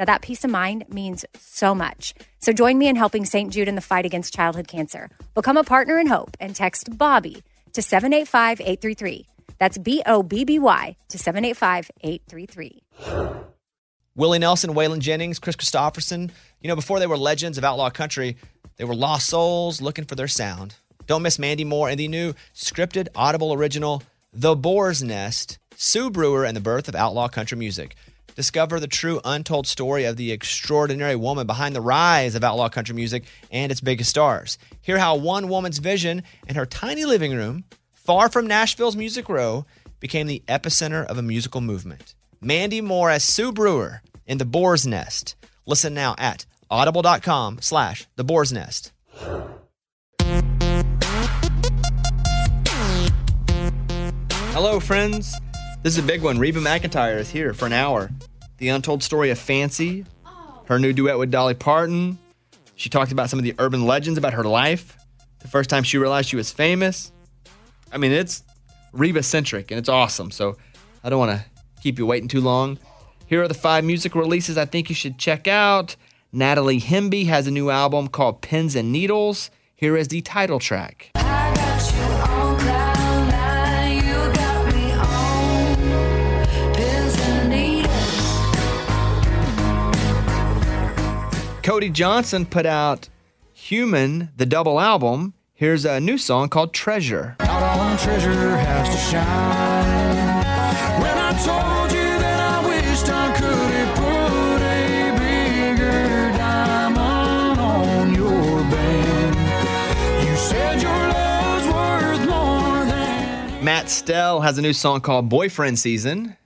Now, that peace of mind means so much. So join me in helping St. Jude in the fight against childhood cancer. Become a partner in hope and text Bobby to 785 833. That's B O B B Y to 785 833. Willie Nelson, Waylon Jennings, Kris Kristofferson. You know, before they were legends of outlaw country, they were lost souls looking for their sound. Don't miss Mandy Moore and the new scripted Audible original, The Boar's Nest, Sue Brewer and the Birth of Outlaw Country Music. Discover the true untold story of the extraordinary woman behind the rise of outlaw country music and its biggest stars. Hear how one woman's vision in her tiny living room, far from Nashville's Music Row, became the epicenter of a musical movement. Mandy Moore as Sue Brewer in The Boar's Nest. Listen now at audible.com slash The Boar's Nest. Hello, friends. This is a big one. Reba McEntire is here for an hour. The untold story of Fancy, her new duet with Dolly Parton. She talked about some of the urban legends about her life. The first time she realized she was famous. I mean, it's Reba centric and it's awesome. So I don't want to keep you waiting too long. Here are the five music releases I think you should check out. Natalie Hemby has a new album called Pins and Needles. Here is the title track. Cody Johnson put out Human, the double album. Here's a new song called Treasure. Out on treasure has to shine. When I told you that I wished I could have put a bigger diamond on your band, you said your love's worth more than. Matt Stell has a new song called Boyfriend Season.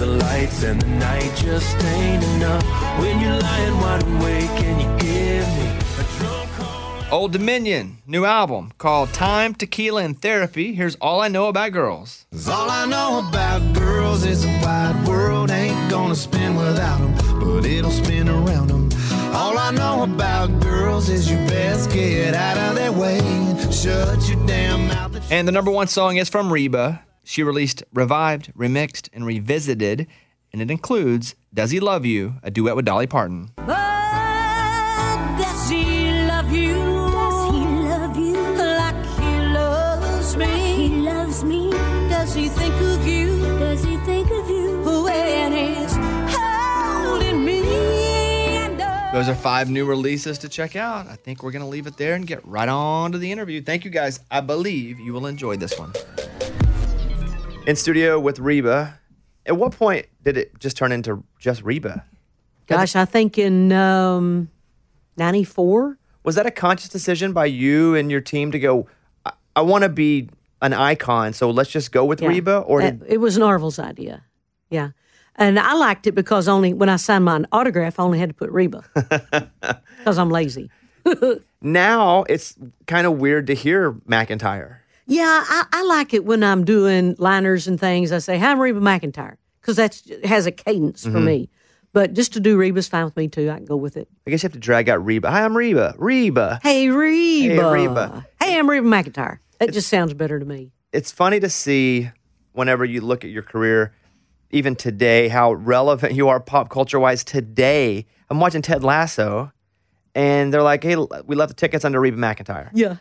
The lights and the night just ain't enough. When you're lying wide awake and you give me a drunk call. Old Dominion, new album called Time, Tequila, and Therapy. Here's All I Know About Girls. all I know about girls is a wide world ain't gonna spin without them, but it'll spin around them. All I know about girls is you best get out of their way shut your damn mouth. And the number one song is from Reba. She released Revived, Remixed, and Revisited, and it includes Does He Love You, a duet with Dolly Parton. Oh, does he love you? Does he love you? Like he loves me? He loves me. Does he think of you? Does he think of you? When he's holding me Those are five new releases to check out. I think we're going to leave it there and get right on to the interview. Thank you guys. I believe you will enjoy this one. In studio with Reba. At what point did it just turn into just Reba? Gosh, I think in um, 94. Was that a conscious decision by you and your team to go, I, I want to be an icon, so let's just go with Yeah. Reba? Or did, it was Narvel's idea. Yeah. And I liked it because only when I signed my autograph, I only had to put Reba because I'm lazy. now it's kind of weird to hear McEntire. Yeah, I, I like it when I'm doing liners and things. I say, "Hi, I'm Reba McEntire," because that has a cadence Mm-hmm. for me. But just to do Reba's fine with me too. I can go with it. I guess you have to drag out Reba. Hi, I'm Reba. Reba. Hey, Reba. Hey, Reba. Hey, I'm Reba McEntire. That just sounds better to me. it's funny to see whenever you look at your career, even today, how relevant you are pop culture wise today. I'm watching Ted Lasso, and they're like, "Hey, we left the tickets under Reba McEntire," Yeah.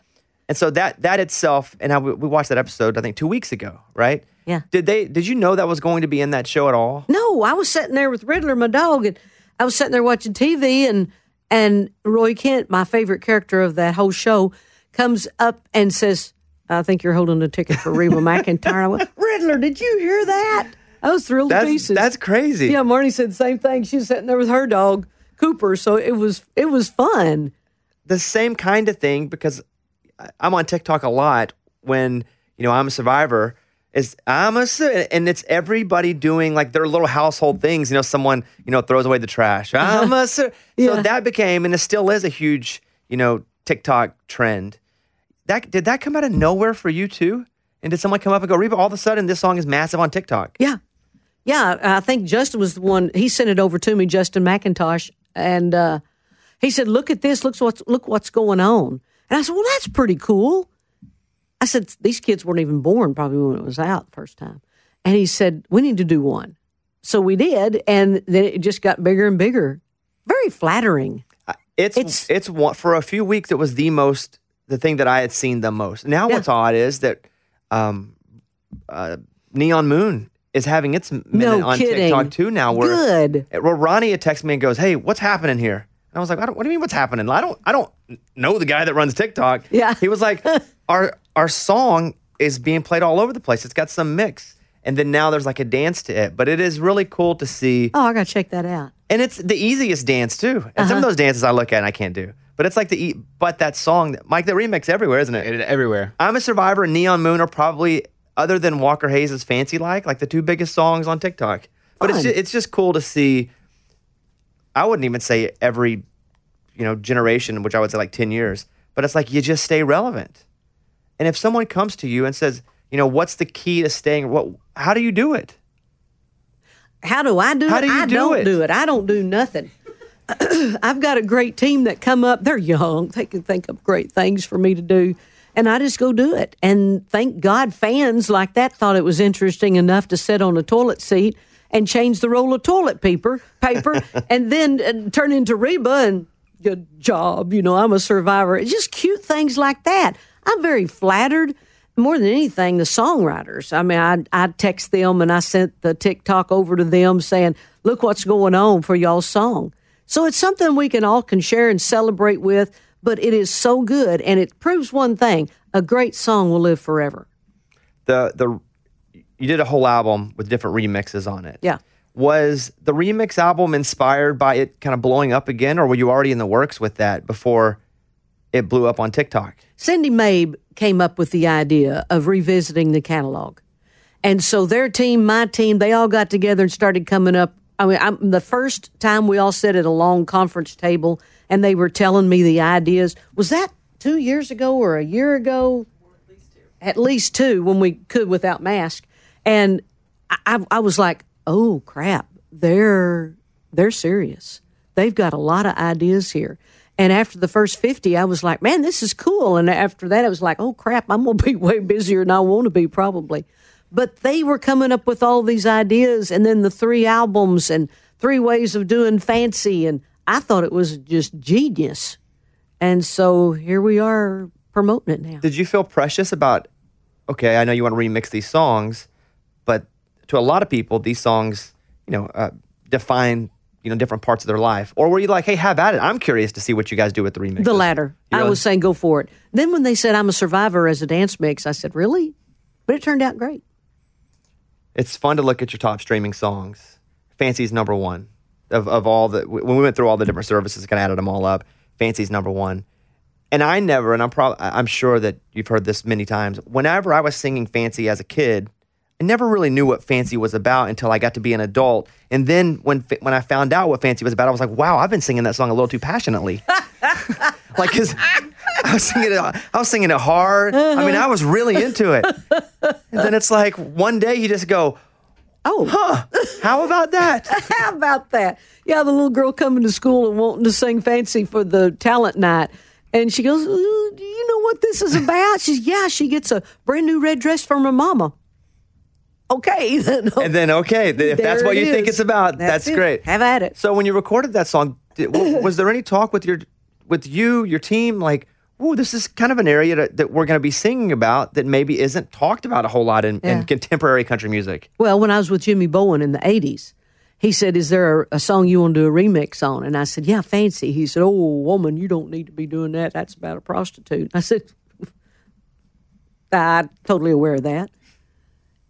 And so that that itself, and how we, watched that episode, I think two weeks ago, right? Yeah. Did they? Did you know that was going to be in that show at all? No, I was sitting there with Riddler, my dog, and I was sitting there watching TV, and And Roy Kent, my favorite character of that whole show, comes up and says, I think you're holding a ticket for Reba McEntire. I went, Riddler, did you hear that? I was thrilled to pieces. that's crazy. yeah, Marnie said the same thing. She was sitting there with her dog, Cooper. So it was it was fun. the same kind of thing because I- I'm on TikTok a lot when you know I'm a survivor. Is I'm a and it's everybody doing like their little household things. You know, someone you know throws away the trash. I'm a su- Yeah. so that became and it still is a huge you know TikTok trend. That did that come out of nowhere for you too? And did someone come up and go, Reba? All of a sudden, this song is massive on TikTok. Yeah. Yeah. I think Justin was the one, he sent it over to me, Justin McIntosh. And uh, he said, Look at this. Look what's, look what's going on. And I said, Well, that's pretty cool. I said, These kids weren't even born probably when it was out the first time. And he said, We need to do one. So we did. And then it just got bigger and bigger. Very flattering. It's It's- it's one for a few weeks. It was the most the thing that I had seen the most. Now Yeah. what's odd is that um, uh, Neon Moon is having its minute No on kidding. TikTok too now. Where Good. where Ronnie texted me and goes, "Hey, what's happening here?" And I was like, I don't, "What do you mean what's happening? I don't I don't know the guy that runs TikTok." Yeah. he was like, "Our our song is being played all over the place. It's got some mix." And then now there's like a dance to it, but it is really cool to see. Oh, I got to check that out. And it's the easiest dance too. And Uh-huh. some of those dances I look at and I can't do. But it's like the e- but that song, that- Mike, the remix everywhere, isn't it? It, everywhere. I'm a Survivor and Neon Moon are probably other than Walker Hayes' Fancy Like, like the two biggest songs on TikTok. But it's just, it's just cool to see. I wouldn't even say every, you know, generation, which I would say like 10 years, but it's like you just stay relevant. And if someone comes to you and says, you know, what's the key to staying? What? How do you do it? How do I do How it? do you I do don't it? do it. I don't do nothing. I've got a great team that come up. They're young. They can think of great things for me to do. And I just go do it. And thank God fans like that thought it was interesting enough to sit on a toilet seat and change the roll of toilet paper, paper and then uh, turn into Reba and good job. You know, I'm a survivor. It's just cute things like that. I'm very flattered more than anything, the songwriters. I mean, I I text them and I sent the TikTok over to them saying, "Look what's going on for y'all's song." So it's something we can all can share and celebrate with. But it is so good, and it proves one thing: a great song will live forever. The the you did a whole album with different remixes on it. Yeah. Was the remix album inspired by it kind of blowing up again, or were you already in the works with that before it blew up on TikTok? Cindy Mabe came up with the idea of revisiting the catalog. And so their team, my team, they all got together and started coming up. I mean, I'm, the first time we all sat at a long conference table and they were telling me the ideas. Was that two years ago or a year ago? At least two when we could without mask. And I, I, was like, oh crap, they're they're serious. They've got a lot of ideas here. And after the first 50, I was like, man, this is cool. And after that, I was like, oh crap, I'm going to be way busier than I want to be probably. But they were coming up with all these ideas and then the three albums and three ways of doing fancy. And I thought it was just genius. And so here we are promoting it now. Did you feel precious about? Okay, I know you want to remix these songs, but to a lot of people, these songs, you know, uh, define you know different parts of their life. Or were you like, hey, have at it? I'm curious to see what you guys do with the remix. The latter. I Really? was saying go for it. Then when they said I'm a survivor as a dance mix, I said, really? But it turned out great. It's fun to look at your top streaming songs. Fancy's number one of, of all the when we went through all the different services, kind of added them all up. Fancy's number one. And I never, and I'm probably, I'm sure that you've heard this many times. Whenever I was singing Fancy as a kid, I never really knew what Fancy was about until I got to be an adult. And then when when I found out what Fancy was about, I was like, wow, I've been singing that song a little too passionately. like, cause I was singing it, I was singing it hard. I mean, I was really into it. And then it's like one day you just go, Oh, how about that? how about that? Yeah, the little girl coming to school and wanting to sing fancy for the talent night. And she goes, Do you know what this is about? She's, Yeah, she gets a brand new red dress from her mama. Okay, then. Oh. And then, okay, if that's what you think it's about, that's, it. great. Have at it. So when you recorded that song, did, was there any talk with your, with you, your team, like, oh, this is kind of an area that, that we're going to be singing about that maybe isn't talked about a whole lot in, Yeah. in contemporary country music. Well, when I was with Jimmy Bowen in the 80s, he said, "Is there a, a song you want to do a remix on?" And I said, "Yeah, fancy." He said, "Oh, woman, you don't need to be doing that. That's about a prostitute." I said, "I'm totally aware of that."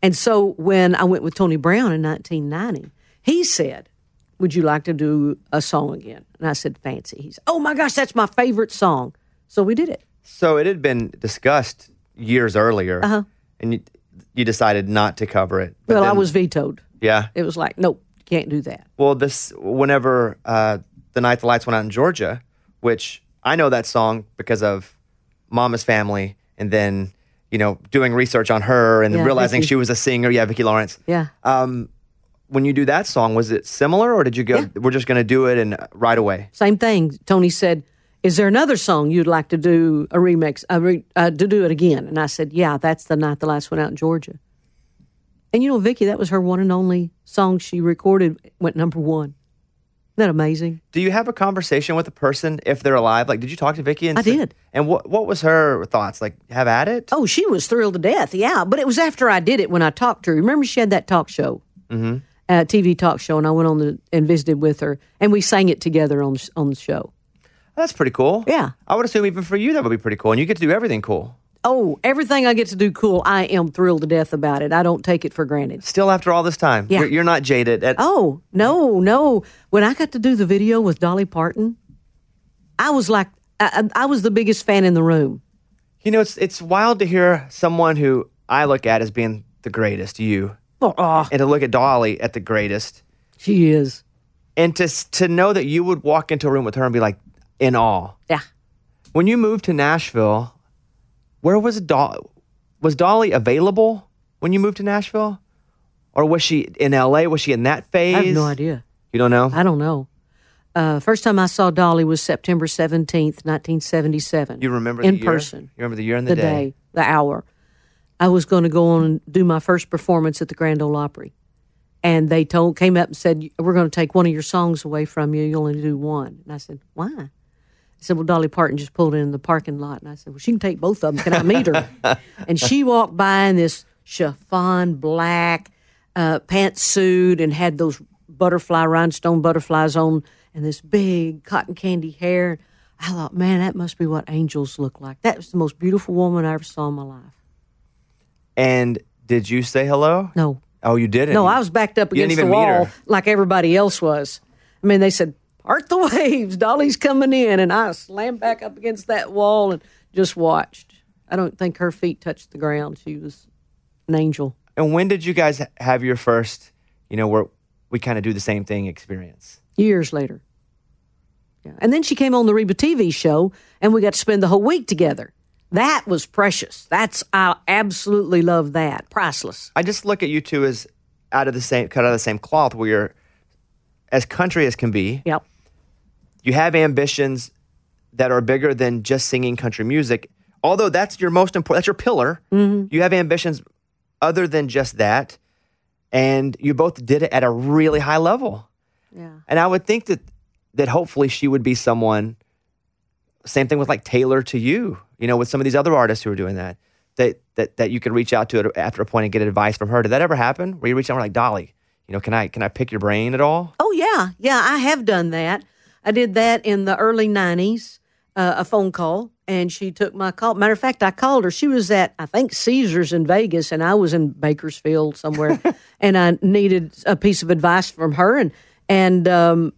And so when I went with Tony Brown in 1990, he said, "Would you like to do a song again?" And I said, "Fancy." He said, "Oh my gosh, that's my favorite song." So we did it. So it had been discussed years earlier, Uh-huh. and you, you decided not to cover it. But Well, I was vetoed. yeah. It was like, nope, can't do that. Well, this whenever uh, the night the lights went out in Georgia, which I know that song because of Mama's Family, and then you know doing research on her and Yeah, realizing Vicki. she was a singer. Yeah, Vicki Lawrence. Yeah. Um, when you do that song, was it similar, or did you go? Yeah. We're just going to do it and uh, right away. Same thing. Tony said, "Is there another song you'd like to do a remix, a re, uh, to do it again?" And I said, "Yeah, that's the night the last went out in Georgia." And you know, Vicki, that was her one and only song she recorded. Went number one. Isn't that amazing? Do you have a conversation with a person if they're alive? Like, did you talk to Vicki? And I say- did. And what what was her thoughts? Like, have at it. Oh, she was thrilled to death. Yeah, but it was after I did it when I talked to her. Remember, she had that talk show, mm-hmm. uh, TV talk show, and I went on the, and visited with her, and we sang it together on on the show. That's pretty cool. Yeah. I would assume even for you that would be pretty cool, and you get to do everything cool. Oh, everything I get to do cool, I am thrilled to death about it. I don't take it for granted. Still, after all this time, Yeah. you're, you're not jaded. At, Oh, no, no. When I got to do the video with Dolly Parton, I was like, I, I was the biggest fan in the room. You know, it's it's wild to hear someone who I look at as being the greatest, you, Oh, and to look at Dolly at the greatest, she is. and to to know that you would walk into a room with her and be like in awe. Yeah. When you moved to Nashville, where was Dolly? Was Dolly available when you moved to Nashville, or was she in L.A.? Was she in that phase? I have no idea. You don't know. I don't know. Uh, first time I saw Dolly was September 17th, 1977. you remember in the year? person. You remember the year and the, the day, the hour. I was going to go on and do my first performance at the Grand Ole Opry, and they told came up and said, "We're going to take one of your songs away from you. You only do one." And I said, "Why?" I said, "Well, Dolly Parton just pulled in the parking lot," and I said, "Well, she can take both of them. Can I meet her?" and she walked by in this chiffon black uh, pantsuit and had those butterfly rhinestone butterflies on, and this big cotton candy hair. I thought, man, that must be what angels look like. That was the most beautiful woman I ever saw in my life. And did you say hello? No, Oh, you didn't. no, I was backed up against the wall like everybody else was. I mean, they said, "Part the waves, Dolly's coming in," and I slammed back up against that wall and just watched. I don't think her feet touched the ground. She was an angel. And when did you guys have your first, you know, where we kind of do the same thing experience? Years later. Yeah. And then she came on the Reba TV show, and we got to spend the whole week together. That was precious. That's I absolutely love that. Priceless. I just look at you two as out of the same, cut out of the same cloth. Where you're as country as can be. Yep. You have ambitions that are bigger than just singing country music. Although that's your most important, that's your pillar. Mm-hmm. You have ambitions other than just that, and you both did it at a really high level. Yeah. And I would think that that hopefully she would be someone. Same thing with like Taylor to you, you know, with some of these other artists who are doing that. That that that you could reach out to after a point and get advice from her. Did that ever happen? Where you reach out and like Dolly, you know, can I can I pick your brain at all? Oh yeah, yeah. I have done that. I did that in the early '90s. Uh, a phone call, and she took my call. Matter of fact, I called her. She was at I think Caesars in Vegas, and I was in Bakersfield somewhere, and I needed a piece of advice from her. And and um,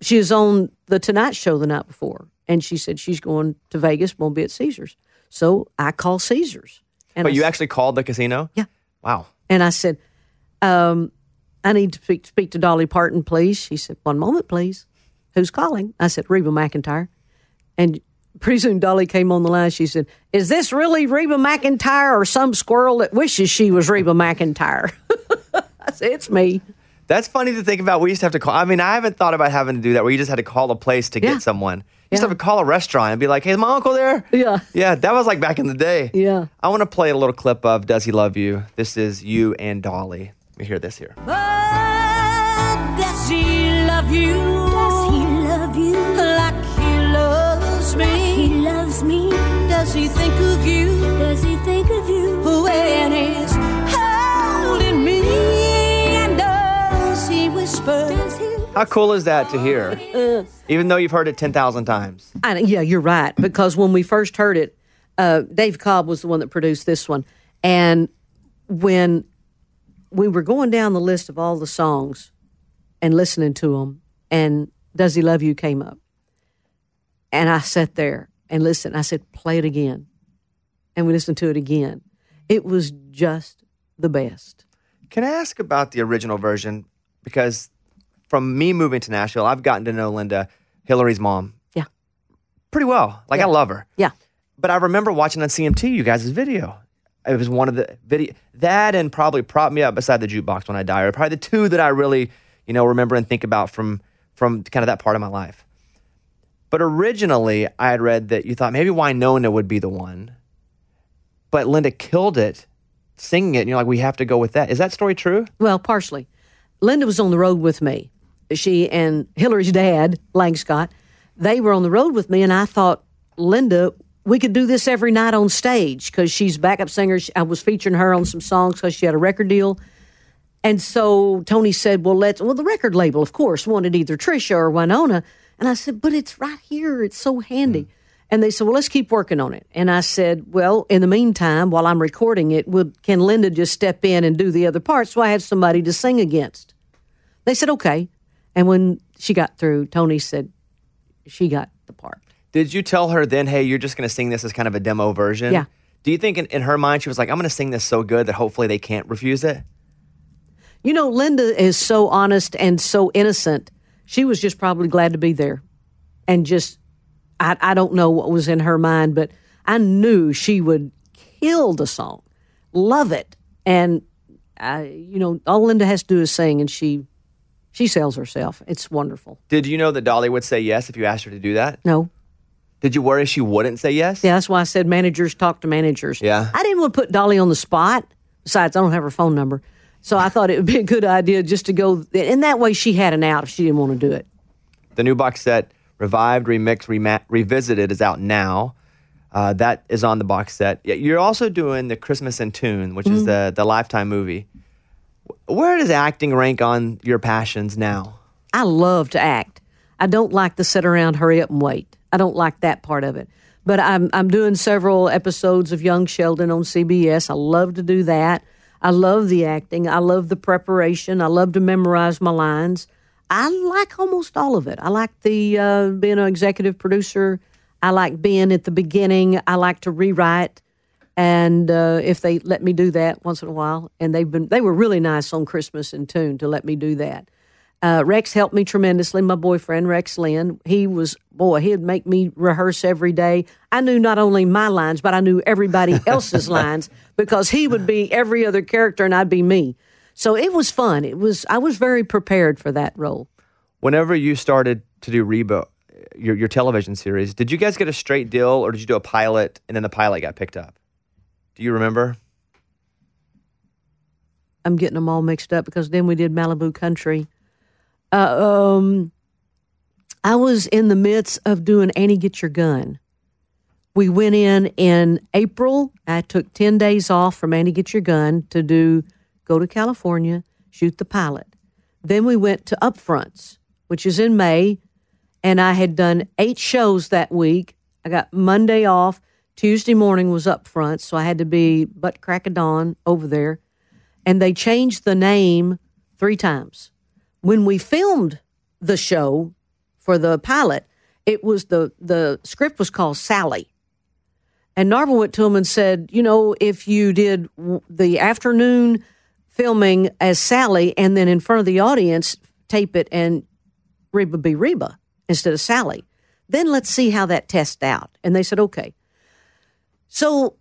she was on the Tonight Show the night before, and she said she's going to Vegas, won't be at Caesars. So I called Caesars, and But I you s- actually called the casino? Yeah. Wow. and I said, um, I need to speak, speak to Dolly Parton, please. She said, One moment, please. Who's calling? I said, Reba McEntire. And pretty soon Dolly came on the line. She said, Is this really Reba McEntire or some squirrel that wishes she was Reba McEntire? I said, It's me. That's funny to think about. We used to have to call. I mean, I haven't thought about having to do that where you just had to call a place to Yeah. get someone. You used to have to call a restaurant and be like, hey, is my uncle there? Yeah. Yeah, that was like back in the day. Yeah. I want to play a little clip of Does He Love You? This is you and Dolly. Let me hear this here. But does he love you? He think of you? Does he think of you? When he's holding me? And does he whisper? How cool is that to hear? Even though you've heard it 10,000 times. I, yeah, you're right. Because when we first heard it, uh, Dave Cobb was the one that produced this one. And when we were going down the list of all the songs and listening to them, and Does He Love You came up. And I sat there and listen. I said, Play it again. And we listened to it again. It was just the best. Can I ask about the original version? Because from me moving to Nashville, I've gotten to know Linda, Hillary's mom, Yeah. pretty well. Like, I love her. Yeah. But I remember watching on CMT you guys' video. It was one of the video that and probably prop me up beside the jukebox when I die are probably the two that I really, you know, remember and think about from from kind of that part of my life. But originally I had read that you thought maybe Wynonna would be the one. But Linda killed it singing it, and you're like, we have to go with that. Is that story true? Well, partially. Linda was on the road with me. She and Hillary's dad, Lang Scott, they were on the road with me, and I thought, Linda, we could do this every night on stage because she's backup singer. I was featuring her on some songs because she had a record deal. And so Tony said, Well, let's, well, the record label, of course, wanted either Trisha or Wynonna. And I said, But it's right here. It's so handy. Hmm. And they said, Well, let's keep working on it. And I said, Well, in the meantime, while I'm recording it, would, can Linda just step in and do the other parts so I have somebody to sing against? They said, Okay. And when she got through, Tony said, She got the part. Did you tell her then, hey, you're just going to sing this as kind of a demo version? Yeah. Do you think in, in her mind she was like, I'm going to sing this so good that hopefully they can't refuse it? You know, Linda is so honest and so innocent. She was just probably glad to be there. And just, I, I don't know what was in her mind, but I knew she would kill the song, love it. And, I, you know, all Linda has to do is sing and she, she sells herself. It's wonderful. Did you know that Dolly would say yes if you asked her to do that? No. Did you worry she wouldn't say yes? Yeah, that's why I said managers talk to managers. Yeah. I didn't want to put Dolly on the spot. Besides, I don't have her phone number. So I thought it would be a good idea just to go. And that way, she had an out if she didn't want to do it. The new box set, revived, remixed, rema- revisited, is out now. Uh, that is on the box set. You're also doing the Christmas in Tune, which is the the Lifetime movie. Where does acting rank on your passions now? I love to act. I don't like to sit around, hurry up and wait. I don't like that part of it. But I'm I'm doing several episodes of Young Sheldon on CBS. I love to do that. I love the acting. I love the preparation. I love to memorize my lines. I like almost all of it. I like the uh, being an executive producer. I like being at the beginning. I like to rewrite, and uh, if they let me do that once in a while, and they've been they were really nice on Christmas in Tune to let me do that. Uh, Rex helped me tremendously. My boyfriend Rex Linn, he was boy, he'd make me rehearse every day. I knew not only my lines, but I knew everybody else's lines because he would be every other character and I'd be me. So it was fun. It was I was very prepared for that role. Whenever you started to do Reba, your, your television series, did you guys get a straight deal or did you do a pilot and then the pilot got picked up? Do you remember? I'm getting them all mixed up because then we did Malibu Country. Uh, um, I was in the midst of doing Annie Get Your Gun. We went in in April. I took 10 days off from Annie Get Your Gun to do go to California, shoot the pilot. Then we went to Upfronts, which is in May, and I had done eight shows that week. I got Monday off. Tuesday morning was Upfronts, so I had to be butt crack of dawn over there and they changed the name three times. When we filmed the show for the pilot, it was the the script was called Sally. And Narvel went to him and said, you know, if you did the afternoon filming as Sally and then in front of the audience tape it and Reba be Reba instead of Sally, then let's see how that tests out. And they said, okay. So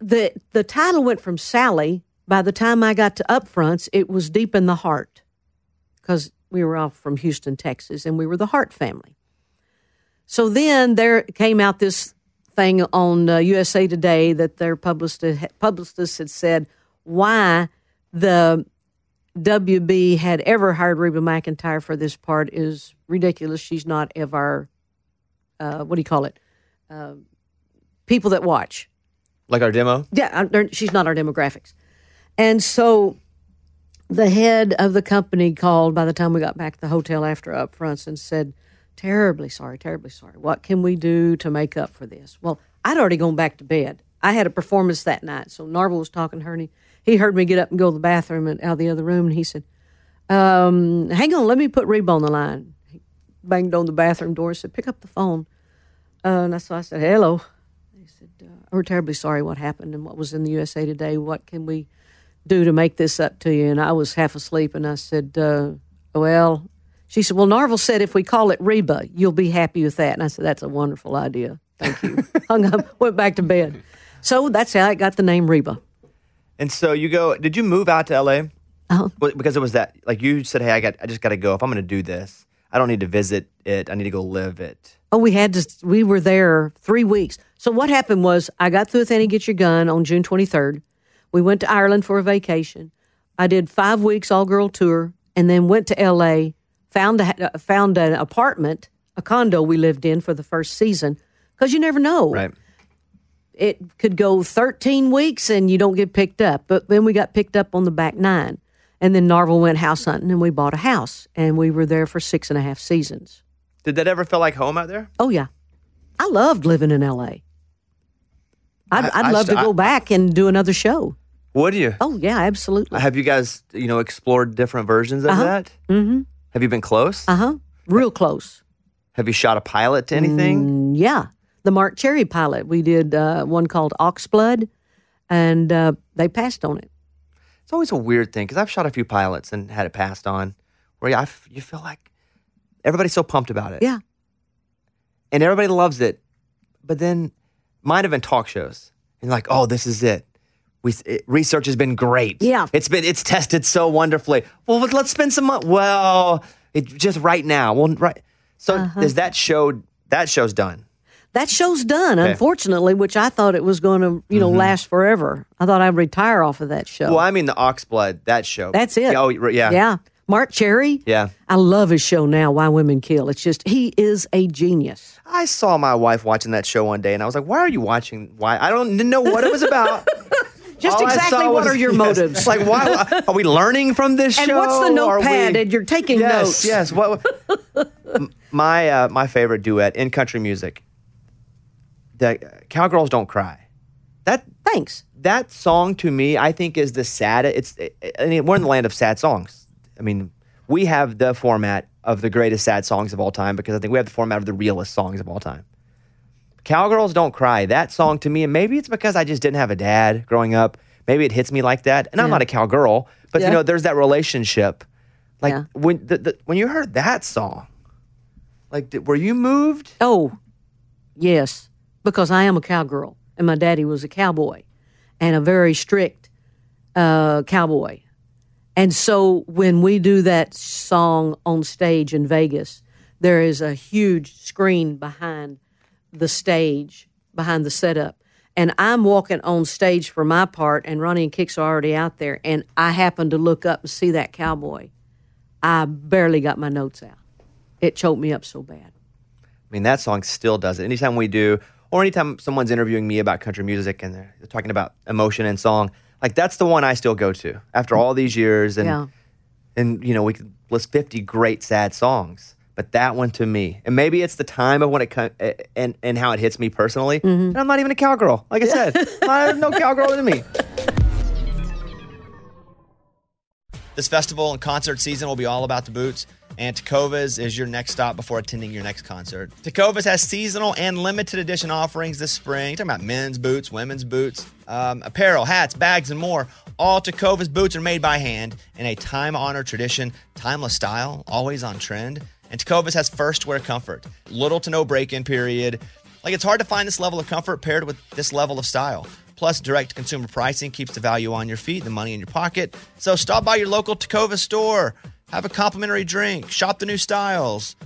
the the title went from Sally. By the time I got to Upfronts, it was deep in the heart because we were all from Houston, Texas, and we were the Hart family. So then there came out this thing on uh, USA Today that their publicist, publicist had said why the WB had ever hired Reba McEntire for this part is ridiculous. She's not of our, uh, what do you call it? Uh, people that watch. Like our demo? Yeah, she's not our demographics. And so the head of the company called by the time we got back to the hotel after upfronts and said, Terribly sorry, terribly sorry. What can we do to make up for this? Well, I'd already gone back to bed. I had a performance that night. So Narvel was talking to her and he, he heard me get up and go to the bathroom and out of the other room and he said, um, hang on, let me put Reba on the line. He banged on the bathroom door and said, Pick up the phone. Uh, and so I said, Hello. He said, uh, We're terribly sorry what happened and what was in the USA Today. What can we do to make this up to you? And I was half asleep, and I said, uh, Well, she said, Well, Narvel said if we call it Reba, you'll be happy with that. And I said, That's a wonderful idea. Thank you. Hung up, went back to bed. So that's how I got the name Reba. And so you go. Did you move out to LA? Uh-huh. Because it was that like you said, hey, I got, I just got to go. If I'm going to do this, I don't need to visit it. I need to go live it. Oh, we had to, we were there three weeks. So what happened was I got through with Annie Get Your Gun on June 23rd. We went to Ireland for a vacation. I did five weeks all girl tour and then went to LA, found, a, found an apartment, a condo we lived in for the first season because you never know. Right. It could go 13 weeks and you don't get picked up. But then we got picked up on the back nine. And then Narvel went house hunting and we bought a house and we were there for six and a half seasons. Did that ever feel like home out there? Oh yeah, I loved living in L.A. I'd, I- I'd love st- to go I- back and do another show. Would you? Oh yeah, absolutely. Have you guys, you know, explored different versions of Uh-huh. that? Mm-hmm. Have you been close? Uh huh. Real close. Have you shot a pilot to anything? Mm, yeah, the Marc Cherry pilot. We did uh, one called Oxblood, and uh, they passed on it. It's always a weird thing because I've shot a few pilots and had it passed on, where I you feel like everybody's so pumped about it, Yeah. and everybody loves it, but then might have been talk shows and like, oh, this is it. We it, research has been great. Yeah. it's been it's tested so wonderfully. Well, let- let's spend some money. Well, it just right now. Well, right. So Uh-huh. is that show? That show's done. That show's done, Okay. Mm-hmm. unfortunately, which I thought it was going to, you know, last forever. I thought I'd retire off of that show. Well, I mean the Oxblood. That show. That's it. Yeah, oh, yeah. Yeah. Marc Cherry. Yeah. I love his show now, Why Women Kill. It's just, he is a genius. I saw my wife watching that show one day, and I was like, "Why are you watching? Why? I don't know what it was about." Just All exactly what was- are your yes, motives? Like, why are we learning from this And show? what's the notepad? we- And you're taking yes, notes. Yes. What? my uh, my favorite duet in country music. The uh, cowgirls don't cry. That Thanks. that song to me, I think, is the saddest. It's I mean, we're in the land of sad songs. I mean, we have the format of the greatest sad songs of all time because I think we have the format of the realest songs of all time. Cowgirls Don't Cry. That song to me, and maybe it's because I just didn't have a dad growing up. Maybe it hits me like that. And I'm not a cowgirl, but Yeah. you know, there's that relationship. Like Yeah. when the, the, when you heard that song, like did, were you moved? Oh, yes, because I am a cowgirl, and my daddy was a cowboy, and a very strict uh, cowboy. And so when we do that song on stage in Vegas, there is a huge screen behind the stage, behind the setup. And I'm walking on stage for my part, and Ronnie and Kix are already out there. And I happen to look up and see that cowboy. I barely got my notes out. It choked me up so bad. I mean, that song still does it. Anytime we do, or anytime someone's interviewing me about country music and they're, talking about emotion and song, like that's the one I still go to after all these years. And Yeah. and you know we could list 50 great sad songs, but that one to me, and maybe it's the time of when it co- eh, and and how it hits me personally. Mm-hmm. And I'm not even a cowgirl, like I said, I have no cowgirl in me. This festival and concert season will be all about the boots, and Tecovas is your next stop before attending your next concert. Tecovas has seasonal and limited edition offerings this spring. You're talking about men's boots, women's boots, um, apparel, hats, bags, and more. All Tecovas boots are made by hand in a time honored tradition, timeless style, always on trend. And Tecovas has first wear comfort, little to no break in period. Like it's hard to find this level of comfort paired with this level of style. Plus, direct consumer pricing keeps the value on your feet, the money in your pocket. So stop by your local Tecovas store, have a complimentary drink, shop the new styles.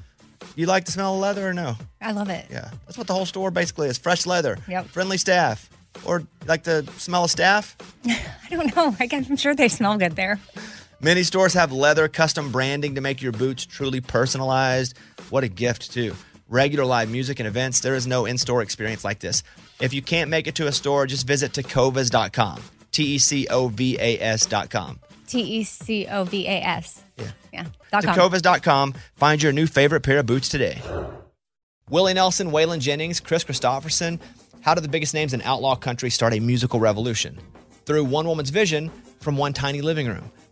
You like the smell of leather or no? I love it. Yeah, that's what the whole store basically is: fresh leather, Yep. friendly staff, or like the smell of staff. I don't know. I guess, I'm sure they smell good there. Many stores have leather custom branding to make your boots truly personalized. What a gift, too. Regular live music and events, there is no in store experience like this. If you can't make it to a store, just visit tecovas.com. T E C O V A S.com. T E C O V A S. Yeah. Yeah. Tecovas.com. Find your new favorite pair of boots today. Willie Nelson, Waylon Jennings, Kris Kristofferson. How did the biggest names in outlaw country start a musical revolution? Through one woman's vision from one tiny living room.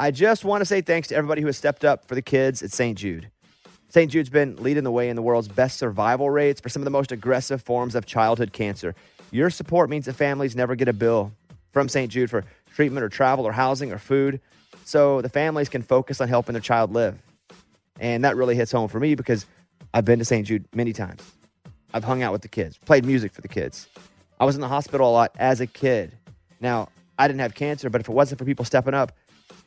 I just want to say thanks to everybody who has stepped up for the kids at St. Jude. St. Jude's been leading the way in the world's best survival rates for some of the most aggressive forms of childhood cancer. Your support means that families never get a bill from St. Jude for treatment or travel or housing or food, so the families can focus on helping their child live. And that really hits home for me because I've been to St. Jude many times. I've hung out with the kids, played music for the kids. I was in the hospital a lot as a kid. Now, I didn't have cancer, but if it wasn't for people stepping up,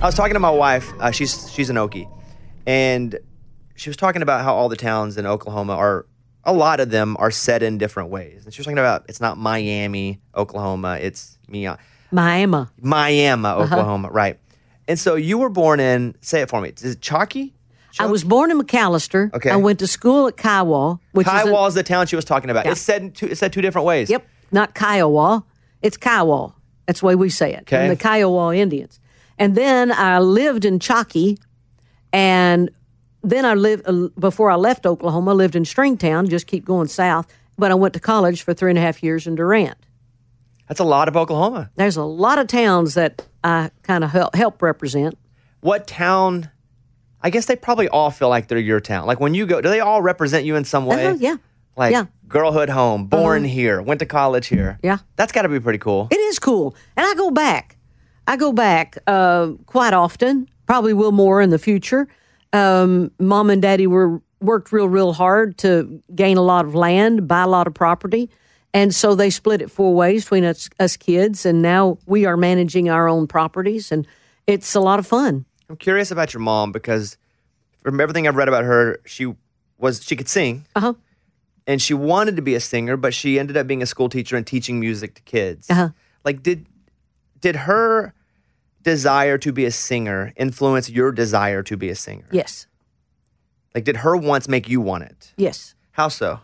I was talking to my wife. Uh, she's she's an Okie, and she was talking about how all the towns in Oklahoma are a lot of them are set in different ways. And she was talking about it's not Miami, Oklahoma. It's Mia, Miami. Miami, Oklahoma, right? And so you were born in. Say it for me. Is it Chockie? I was born in McAlester. Okay. I went to school at Kiowa, which is a- is the town she was talking about. Yeah. It's said in two, it's said two different ways. Yep, not Kiowa. It's Kiowa. That's the way we say it. Okay. And the Kiowa Indians. And then I lived in Chockie, and then I lived uh, before I left Oklahoma. I lived in Stringtown. Just keep going south. But I went to college for three and a half years in Durant. That's a lot of Oklahoma. There's a lot of towns that I kind of help, help represent. What town? I guess they probably all feel like they're your town. Like when you go, do they all represent you in some way? Uh-huh, yeah. Like Yeah. girlhood home, born here, went to college here. Yeah. That's got to be pretty cool. It is cool. And I go back. I go back uh, quite often. Probably will more in the future. Um, Mom and Daddy were worked real, real hard to gain a lot of land, buy a lot of property, and so they split it four ways between us, us kids. And now we are managing our own properties, and it's a lot of fun. I'm curious about your mom because from everything I've read about her, she was she could sing Uh huh. and she wanted to be a singer, but she ended up being a school teacher and teaching music to kids. Uh-huh. Like did did her desire to be a singer influence your desire to be a singer? Yes. Like did her wants make you want it? Yes. How so?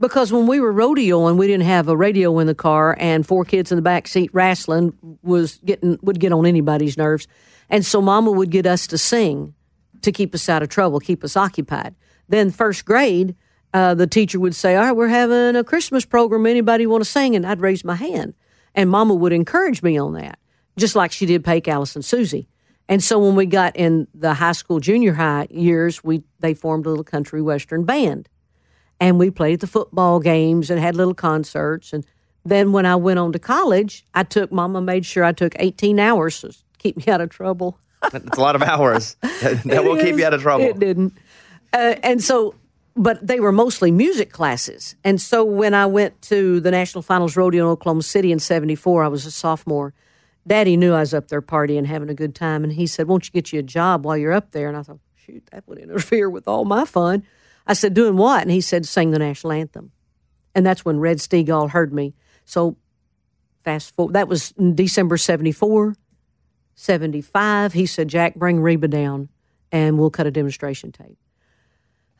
Because when we were rodeoing, we didn't have a radio in the car, and four kids in the back seat wrestling was getting would get on anybody's nerves, and so Mama would get us to sing to keep us out of trouble, keep us occupied. Then first grade, uh, the teacher would say, "All right, we're having a Christmas program. Anybody want to sing?" And I'd raise my hand, and Mama would encourage me on that, just like she did Pake, Alice, and Susie. And so when we got in the high school, junior high years, we they formed a little country western band and we played at the football games and had little concerts. And then when I went on to college, I took Mama made sure I took 18 hours to keep me out of trouble. It's a lot of hours. that that will keep you out of trouble. It didn't. Uh, and so, but they were mostly music classes. And so when I went to the National Finals Rodeo in Oklahoma City in 74, I was a sophomore. Daddy knew I was up there partying, having a good time. And he said, Won't you get you a job while you're up there? And I thought, Shoot, that would interfere with all my fun. I said, Doing what? And he said, Sing the national anthem. And that's when Red Steagall heard me. So fast forward, that was in December 74. 75. He said, Jack, bring Reba down and we'll cut a demonstration tape.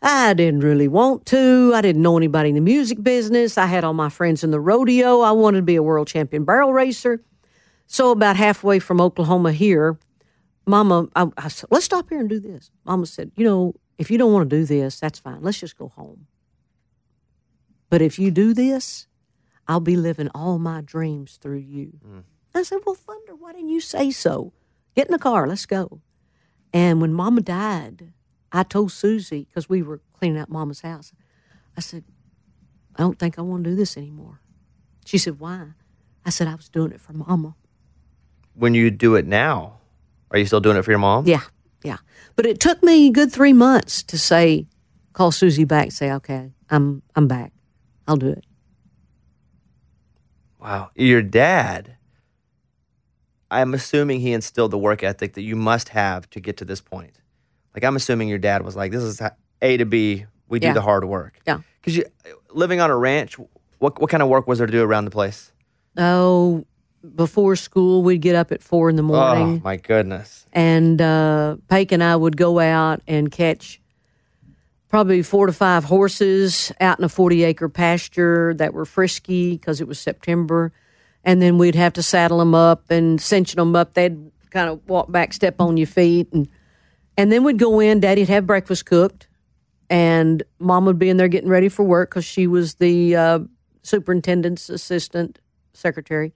I didn't really want to. I didn't know anybody in the music business. I had all my friends in the rodeo. I wanted to be a world champion barrel racer. So, about halfway from Oklahoma here, Mama, I, I said, let's stop here and do this. Mama said, you know, if you don't want to do this, that's fine. Let's just go home. But if you do this, I'll be living all my dreams through you. Mm. I said, Well, Thunder, why didn't you say so? Get in the car, let's go. And when Mama died, I told Susie, because we were cleaning out Mama's house, I said, I don't think I want to do this anymore. She said, Why? I said, I was doing it for Mama. When you do it now, are you still doing it for your mom? Yeah, yeah. But it took me a good three months to say, call Susie back, say, okay, I'm I'm back. I'll do it. Wow. Your dad, I'm assuming he instilled the work ethic that you must have to get to this point. Like, I'm assuming your dad was like, this is A to B. We do the hard work. Yeah. Because you living on a ranch, what, what kind of work was there to do around the place? Oh, before school, we'd get up at four in the morning. Oh, my goodness. and uh, Pake and I would go out and catch probably four to five horses out in a 40 acre pasture that were frisky because it was September. And then we'd have to saddle them up and cinch them up. They'd kind of walk back, step on your feet. And, and then we'd go in, Daddy'd have breakfast cooked, and Mom would be in there getting ready for work because she was the uh, superintendent's assistant secretary.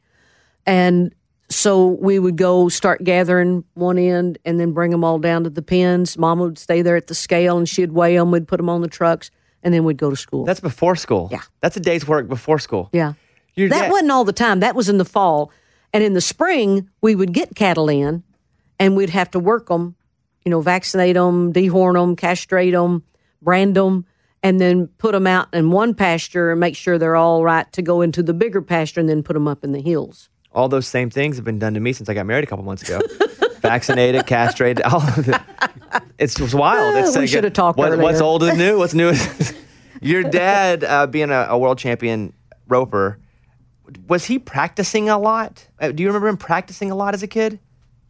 And so we would go start gathering one end and then bring them all down to the pens. Mama would stay there at the scale and she'd weigh them. We'd put them on the trucks and then we'd go to school. That's before school. Yeah. That's a day's work before school. yeah. Your that dad- wasn't all the time. That was in the fall. And in the spring, we would get cattle in and we'd have to work them, you know, vaccinate them, dehorn them, castrate them, brand them, and then put them out in one pasture and make sure they're all right to go into the bigger pasture and then put them up in the hills. All those same things have been done to me since I got married a couple months ago. Vaccinated, castrated, all of it. It's just wild. Ah, It's we like, should have talked what- What's old is new. What's new is your dad uh, being a, a world champion roper. Was he practicing a lot? Uh, do you remember him practicing a lot as a kid?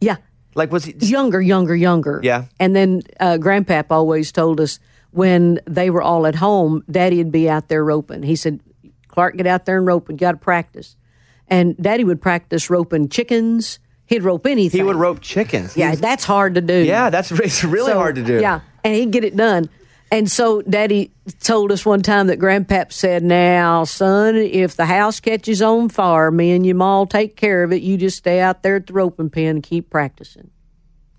Yeah. Like was he? younger, younger, younger. Yeah. And then uh, Grandpap always told us when they were all at home, Daddy would be out there roping. He said, Clark, get out there and rope. You got to practice. And Daddy would practice roping chickens. He'd rope anything. He would rope chickens. Yeah, that's hard to do. yeah, that's it's really So, hard to do. Yeah, and he'd get it done. And so Daddy told us one time that Grandpap said, Now, son, if the house catches on fire, me and your ma will take care of it. You just stay out there at the roping pen and keep practicing.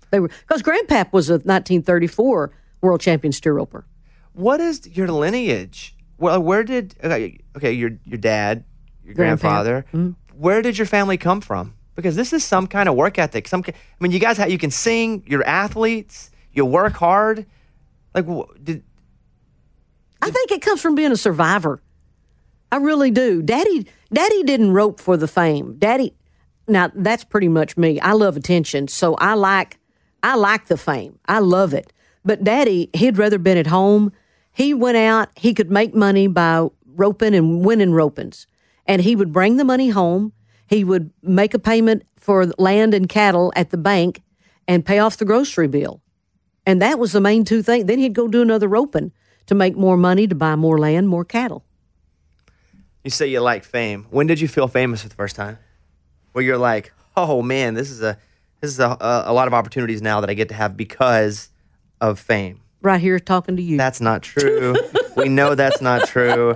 They were because Grandpap was a 1934 world champion steer roper. What is your lineage? Well, where did okay, okay your your dad, your grandfather? Mm-hmm. Where did your family come from? Because this is some kind of work ethic. Some, I mean, you guys, ha- you can sing. You're athletes. You work hard. Like, wh- did I think it comes from being a survivor. I really do. Daddy Daddy didn't rope for the fame. Daddy now that's pretty much me. I love attention, so I like I like the fame. I love it. But Daddy, he'd rather been at home. He went out, he could make money by roping and winning ropings. And he would bring the money home. He would make a payment for land and cattle at the bank and pay off the grocery bill. And that was the main two things. Then he'd go do another roping to make more money to buy more land, more cattle. you say you like fame? When did you feel famous for the first time? Where you're like, oh man, this is a this is a, a, a lot of opportunities now that I get to have because of fame. Right here talking to you. That's not true. we know that's not true.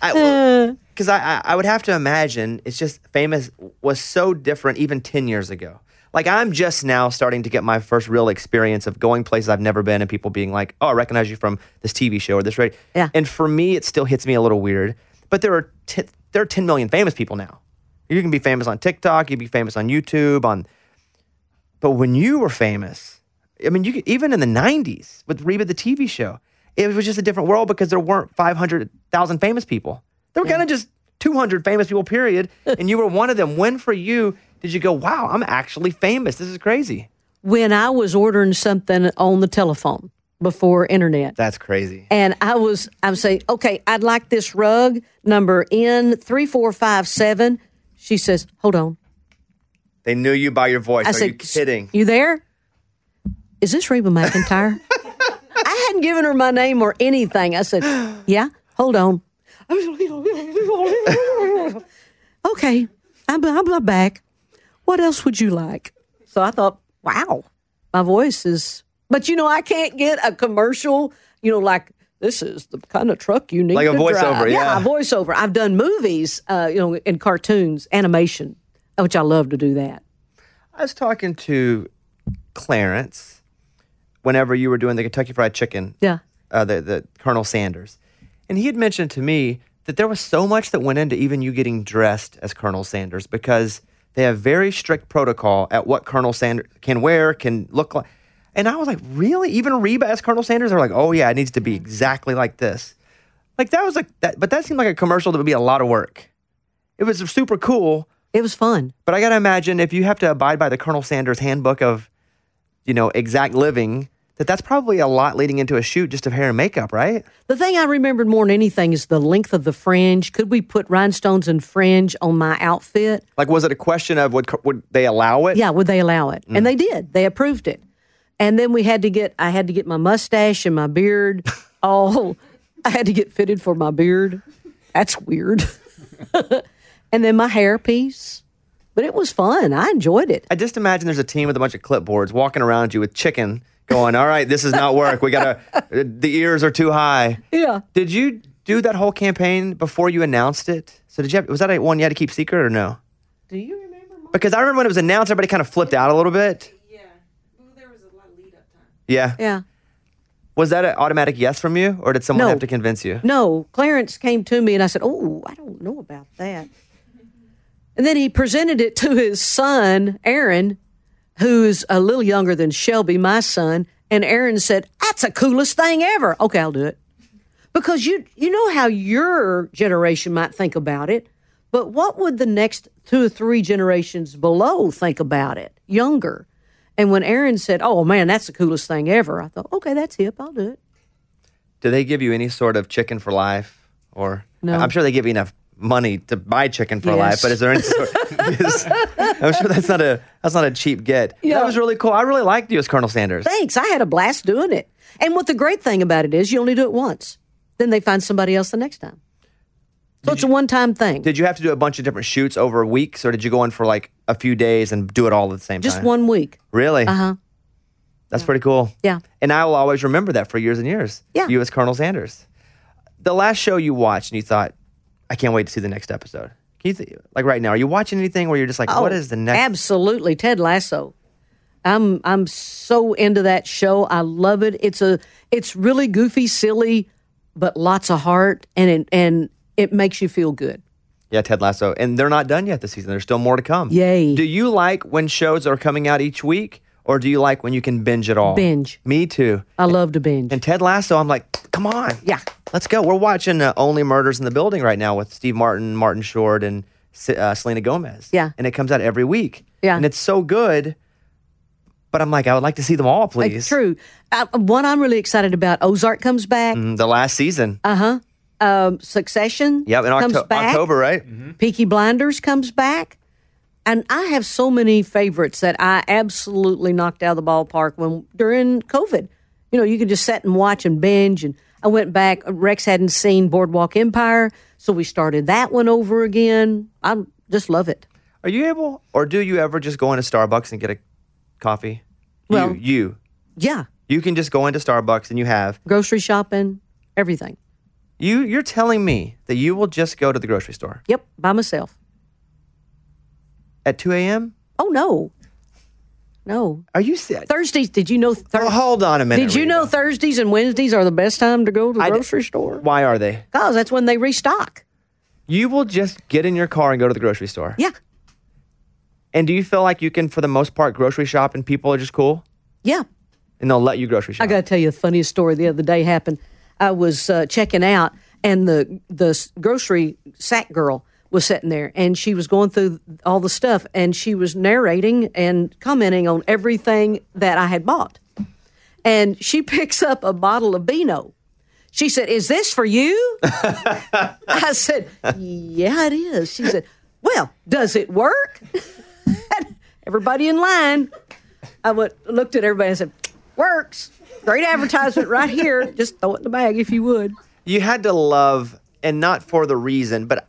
Because I, I, I would have to imagine it's just famous was so different even 10 years ago. Like I'm just now starting to get my first real experience of going places I've never been and people being like, oh, I recognize you from this TV show or this radio. Yeah. And for me, it still hits me a little weird. But there are, t- there are 10 million famous people now. You can be famous on TikTok, you can be famous on YouTube, on but when you were famous, I mean, you could, even in the '90s with Reba the TV show, it was just a different world because there weren't 500,000 famous people. There were kind of just 200 famous people, period. and you were one of them. When for you did you go, "Wow, I'm actually famous. This is crazy." when I was ordering something on the telephone before internet. That's crazy. And I was, I was saying, okay, I'd like this rug number N3457. She says, hold on. They knew you by your voice. I Are said, you kidding? You there? Is this Reba McEntire? I hadn't given her my name or anything. I said, Yeah, hold on. okay, I'm, I'm back. What else would you like? So I thought, wow, my voice is. But you know, I can't get a commercial, you know, like this is the kind of truck you need. Like a to voiceover, drive. yeah. a voiceover. I've done movies, uh, you know, in cartoons, animation, which I love to do that. I was talking to Clarence whenever you were doing the Kentucky Fried Chicken, Yeah. uh, the, the Colonel Sanders. And he had mentioned to me that there was so much that went into even you getting dressed as Colonel Sanders because they have very strict protocol at what Colonel Sanders can wear, can look like. And I was like, really? Even Reba as Colonel Sanders? They're like, oh, yeah, it needs to be exactly like this. Like, that was like that, but that seemed like a commercial that would be a lot of work. It was super cool. It was fun. But I got to imagine if you have to abide by the Colonel Sanders handbook of, you know, exact living, that that's probably a lot leading into a shoot just of hair and makeup, right? The thing I remembered more than anything is the length of the fringe. Could we put rhinestones and fringe on my outfit? Like, was it a question of would would they allow it? Yeah, would they allow it? And mm. they did. They approved it. And then we had to get I had to get my mustache and my beard all I had to get fitted for my beard. That's weird. and then my hair piece. But it was fun. I enjoyed it. I just imagine there's a team with a bunch of clipboards walking around you with chicken, going, "All right, this is not work. We gotta. Uh, the ears are too high." Yeah. Did you do that whole campaign before you announced it? So did you? Have, was that a one you had to keep secret or no? Do you remember Because I remember when it was announced, everybody kind of flipped out a little bit. Yeah. Well, there was a lot of lead up time. Yeah. Yeah. Was that an automatic yes from you, or did someone No. have to convince you? No, Clarence came to me and I said, Oh, I don't know about that. And then he presented it to his son, Aaron, who's a little younger than Shelby, my son. And Aaron said, That's the coolest thing ever. Okay, I'll do it. Because you you know how your generation might think about it, but what would the next two or three generations below think about it? Younger. And when Aaron said, Oh man, that's the coolest thing ever, I thought, Okay, that's hip, I'll do it. Do they give you any sort of chicken for life, or No. I'm sure they give you enough money to buy chicken for life, but is there any? Sort, is- I'm sure that's not a that's not a cheap get. Yeah. That was really cool. I really liked you as Colonel Sanders. Thanks. I had a blast doing it. And what the great thing about it is, you only do it once. Then they find somebody else the next time. So it's a one time thing. Did you have to do a bunch of different shoots over weeks, or did you go in for like a few days and do it all at the same Just time? Just one week. Really? Uh huh. That's pretty cool. Yeah. And I will always remember that for years and years. Yeah. You as Colonel Sanders. The last show you watched and you thought, I can't wait to see the next episode. Can you th- like right now, are you watching anything where you're just like, what oh, is the next? Oh, Absolutely. Ted Lasso. I'm I'm so into that show. I love it. It's a it's really goofy, silly, but lots of heart and it, and it makes you feel good. Yeah, Ted Lasso. And they're not done yet this season. There's still more to come. Yay. Do you like when shows are coming out each week or do you like when you can binge it all? Binge. Me too. I love to binge. And Ted Lasso, I'm like, come on. Yeah. Let's go. We're watching uh, Only Murders in the Building right now with Steve Martin, Martin Short, and uh, Selena Gomez. Yeah. And it comes out every week. Yeah. And it's so good. But I'm like, I would like to see them all, please. It's true. Uh, one I'm really excited about. Ozark comes back. Mm, The last season. Uh huh. Um, Succession. yep, in comes Octo- back. October, right? Peaky Blinders comes back. And I have so many favorites that I absolutely knocked out of the ballpark when during COVID. You know, you could just sit and watch and binge. And I went back. Rex hadn't seen Boardwalk Empire, so we started that one over again. I just love it. Are you able, or do you ever just go into Starbucks and get a coffee? Well- you, you, Yeah, you can just go into Starbucks and you have grocery shopping, everything. you. You're telling me that you will just go to the grocery store Yep, by myself. At 2 a.m. Oh no, no. Are you serious? Thursdays? Did you know? Thur- Oh, hold on a minute. did you know Thursdays and Wednesdays are the best time to go to the I d- grocery store? Why are they? Because that's when they restock. You will just get in your car and go to the grocery store. Yeah, And do you feel like you can, for the most part, grocery shop and people are just cool yeah. and they'll let you grocery shop? I got to tell you the funniest story the other day happened. I was uh, checking out, and the the grocery sack girl was sitting there, and she was going through all the stuff, and she was narrating and commenting on everything that I had bought. And she picks up a bottle of Beano. She said, "Is this for you?" I said, "Yeah, it is." She said, "Well, does it work?" everybody in line. I went, looked at everybody and said, "Works, great advertisement right here. Just throw it in the bag if you would." You had to love, and not for the reason, but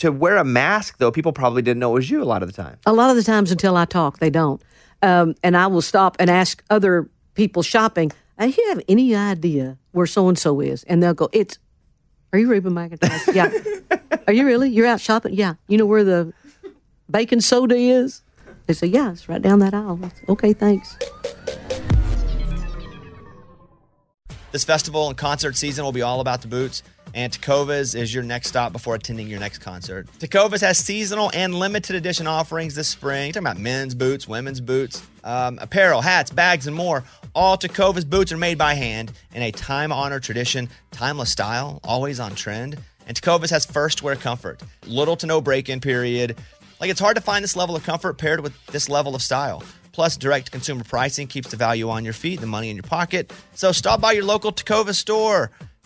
to wear a mask, though, people probably didn't know it was you a lot of the time. A lot of the times until I talk, they don't. Um, and I will stop and ask other people shopping, "Do you have any idea where so and so is?" And they'll go, "It's." Are you Reuben McEntire? yeah. Are you really? You're out shopping? Yeah. You know where the baking soda is? They say, "Yeah, it's right down that aisle." Say, okay, thanks. This festival and concert season will be all about the boots, and Tecovas is your next stop before attending your next concert. Tecovas has seasonal and limited edition offerings this spring. Talking about men's boots, women's boots, um, apparel, hats, bags, and more. All Tecovas boots are made by hand in a time honored tradition, timeless style, always on trend. And Tecovas has first wear comfort, little to no break in period. Like it's hard to find this level of comfort paired with this level of style. Plus, direct consumer pricing keeps the value on your feet, the money in your pocket. So stop by your local Tecovas store,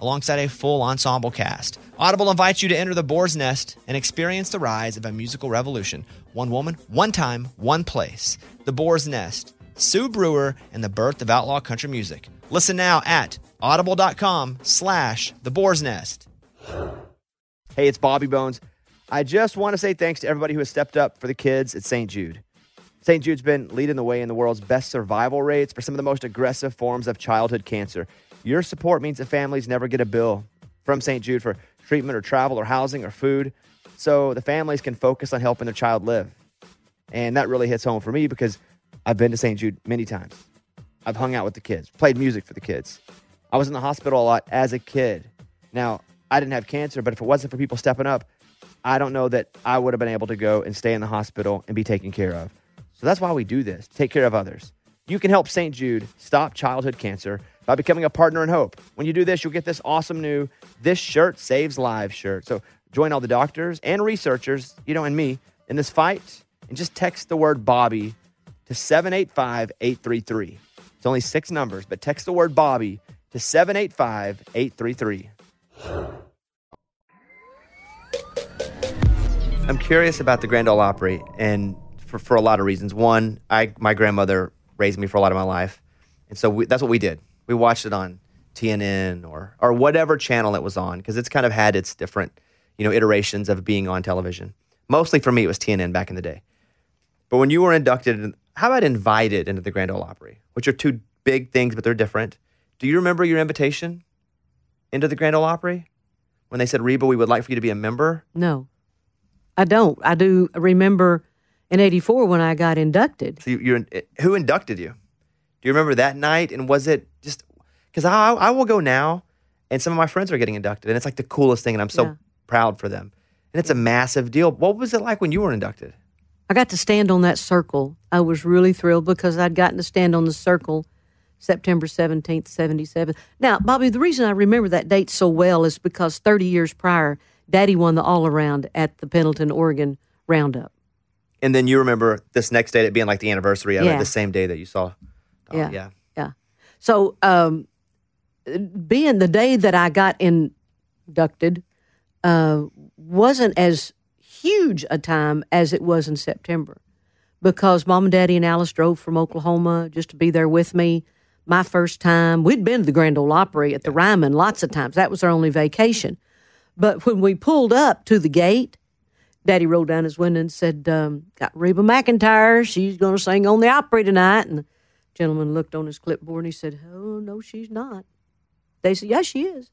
alongside a full ensemble cast. Audible invites you to enter the boar's nest and experience the rise of a musical revolution. One woman, one time, one place. The Boar's Nest. Sue Brewer and the birth of outlaw country music. Listen now at audible.com slash the boar's nest. Hey, it's Bobby Bones. I just want to say thanks to everybody who has stepped up for the kids at St. Jude. St. Jude's been leading the way in the world's best survival rates for some of the most aggressive forms of childhood cancer. Your support means that families never get a bill from St. Jude for treatment or travel or housing or food, so the families can focus on helping their child live. And that really hits home for me because I've been to St. Jude many times. I've hung out with the kids, played music for the kids. I was in the hospital a lot as a kid. Now, I didn't have cancer, but if it wasn't for people stepping up, I don't know that I would have been able to go and stay in the hospital and be taken care of. So that's why we do this, take care of others. You can help St. Jude stop childhood cancer by becoming a partner in hope. When you do this, you'll get this awesome new This Shirt Saves Lives shirt. So join all the doctors and researchers, you know, and me in this fight and just text the word Bobby to 785 833. It's only six numbers, but text the word Bobby to 785 833. I'm curious about the Grand Ole Opry, and for, for a lot of reasons. One, I my grandmother raised me for a lot of my life, and so we, that's what we did. We watched it on TNN or or whatever channel it was on because it's kind of had its different you know iterations of being on television. Mostly for me, it was TNN back in the day. But when you were inducted, how about invited into the Grand Ole Opry, which are two big things, but they're different. Do you remember your invitation into the Grand Ole Opry when they said, "Reba, we would like for you to be a member"? No, I don't. I do remember in '84 when I got inducted. So you, you're eh, who inducted you? Do you remember that night? And was it because I, I will go now, and some of my friends are getting inducted, and it's like the coolest thing, and I'm so Yeah. proud for them. And it's a massive deal. What was it like when you were inducted? I got to stand on that circle. I was really thrilled because I'd gotten to stand on the circle September 17th, 77. Now, Bobby, the reason I remember that date so well is because 30 years prior, Daddy won the all around at the Pendleton, Oregon Roundup. And then you remember this next day, it being like the anniversary of it, the same day that you saw. Oh, Yeah. yeah. Yeah. So, um, being the day that I got inducted uh, wasn't as huge a time as it was in September because mom and daddy and Alice drove from Oklahoma just to be there with me. My first time, we'd been to the Grand Ole Opry at the Ryman lots of times. That was our only vacation. But when we pulled up to the gate, Daddy rolled down his window and said, um, Got Reba McEntire. She's going to sing on the Opry tonight. And the gentleman looked on his clipboard and he said, Oh, no, she's not. They said, Yes, she is.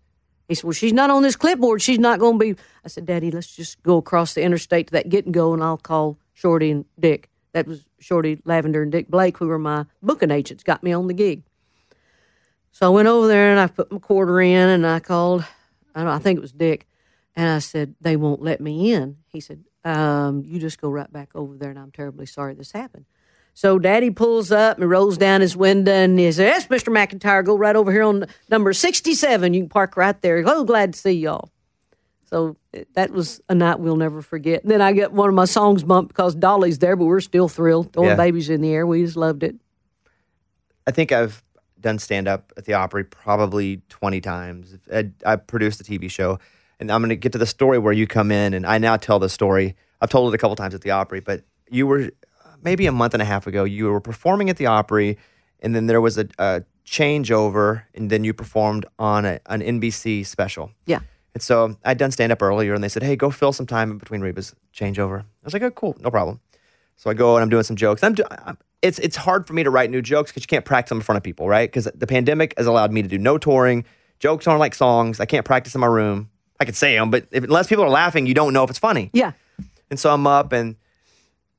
He said, Well, she's not on this clipboard. She's not going to be. I said, Daddy, let's just go across the interstate to that get and go, and I'll call Shorty and Dick. That was Shorty Lavender and Dick Blake, who were my booking agents, got me on the gig. So I went over there and I put my quarter in and I called, I, don't, I think it was Dick, and I said, They won't let me in. He said, um, You just go right back over there, and I'm terribly sorry this happened. So Daddy pulls up and rolls down his window and he says, Yes, Mr. McEntire, go right over here on number 67. You can park right there. Oh, glad to see y'all. So eh, that was a night we'll never forget. then I get one of my songs bumped because Dolly's there, but we're still thrilled. Throwing Yeah. babies in the air. We just loved it. I think I've done stand up at the Opry probably 20 times. I, I produced a TV show, and I'm going to get to the story where you come in, and I now tell the story. I've told it a couple times at the Opry, but you were maybe a month and a half ago, you were performing at the Opry, and then there was a, a changeover, and then you performed on a, an NBC special. Yeah. And so I'd done stand up earlier, and they said, "Hey, go fill some time in between Reba's changeover." I was like, "Oh, cool, no problem." So I go and I'm doing some jokes. I'm, do, I'm it's it's hard for me to write new jokes because you can't practice them in front of people, right? Because the pandemic has allowed me to do no touring. Jokes aren't like songs. I can't practice in my room. I could say them, but if, unless people are laughing, you don't know if it's funny. Yeah. And so I'm up, and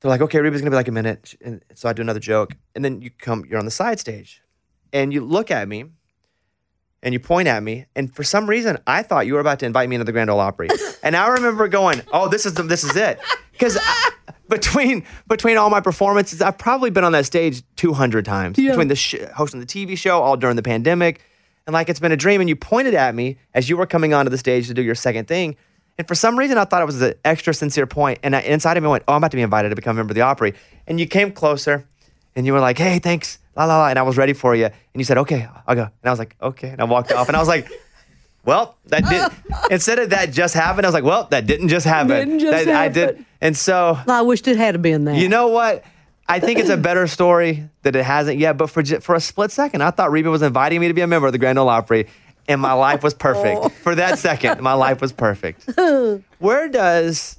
they're like, "Okay, Reba's gonna be like a minute." And so I do another joke, and then you come, you're on the side stage, and you look at me, and you point at me, and for some reason, I thought you were about to invite me into the Grand Ole Opry, and I remember going, "Oh, this is the, this is it," because between between all my performances, I've probably been on that stage 200 times between the sh- hosting the TV show all during the pandemic, and like it's been a dream. And you pointed at me as you were coming onto the stage to do your second thing. And for some reason, I thought it was an extra sincere point. And I, inside of me went, Oh, I'm about to be invited to become a member of the Opry. And you came closer and you were like, Hey, thanks. La, la, la. And I was ready for you. And you said, Okay, I'll go. And I was like, Okay. And I walked off and I was like, Well, that did. instead of that just happened, I was like, Well, that didn't just happen. Didn't just That- I did. And so, I wished it had been that. you know what? I think it's a better story that it hasn't yet. But for for a split second, I thought Reba was inviting me to be a member of the Grand Ole Opry, and my life was perfect. For that second, my life was perfect. Where does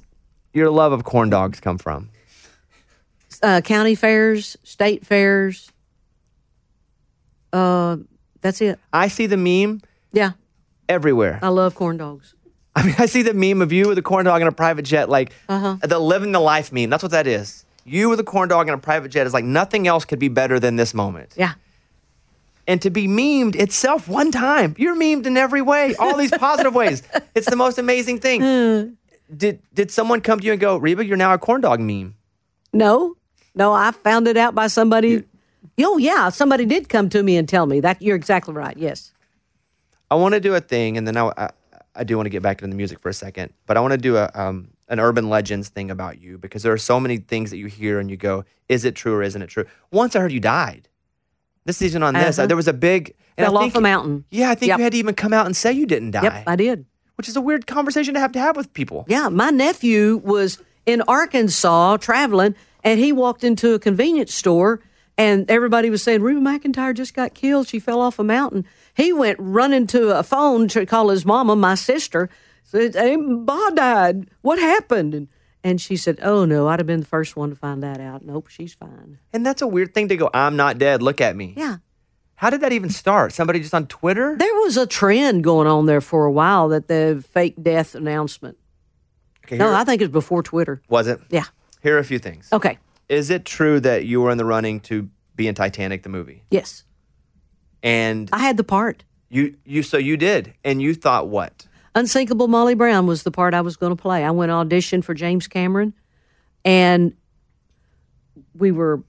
your love of corn dogs come from? uh, county fairs, state fairs. Uh, that's it. I see the meme Yeah, everywhere. I love corn dogs. I mean, I see the meme of you with a corn dog in a private jet, like Uh-huh. the living the life meme. That's what that is. You with a corn dog in a private jet is like nothing else could be better than this moment. Yeah. And to be memed itself one time. You're memed in every way, all these positive ways. It's the most amazing thing. did did someone come to you and go, Reba, you're now a corn dog meme? No, no, I found it out by somebody. Oh, yeah, somebody did come to me and tell me that. You're exactly right. Yes. I want to do a thing, and then I, I, I do want to get back into the music for a second, but I want to do a um, an urban legends thing about you because there are so many things that you hear and you go, is it true or isn't it true? Once I heard you died. This season on this, Uh-huh. there was a big Fell off a mountain. Yeah, I think Yep. you had to even come out and say you didn't die. Yep, I did. which is a weird conversation to have to have with people. Yeah, my nephew was in Arkansas traveling, and he walked into a convenience store, and everybody was saying, Ruby McEntire just got killed. She fell off a mountain. He went running to a phone to call his mama, my sister, said, hey, Ba died. What happened? And, and she said, Oh, no, I'd have been the first one to find that out. Nope, she's fine. And that's a weird thing to go, I'm not dead, look at me. Yeah. How did that even start? Somebody just on Twitter? There was a trend going on there for a while that the fake death announcement. Okay, No, I think it's before Twitter. was it? Yeah. Here are a few things. Okay. Is it true that you were in the running to be in Titanic the movie? Yes. And I had the part. you you so you did. And you thought what? Unsinkable Molly Brown was the part I was going to play. I went audition for James Cameron, and we were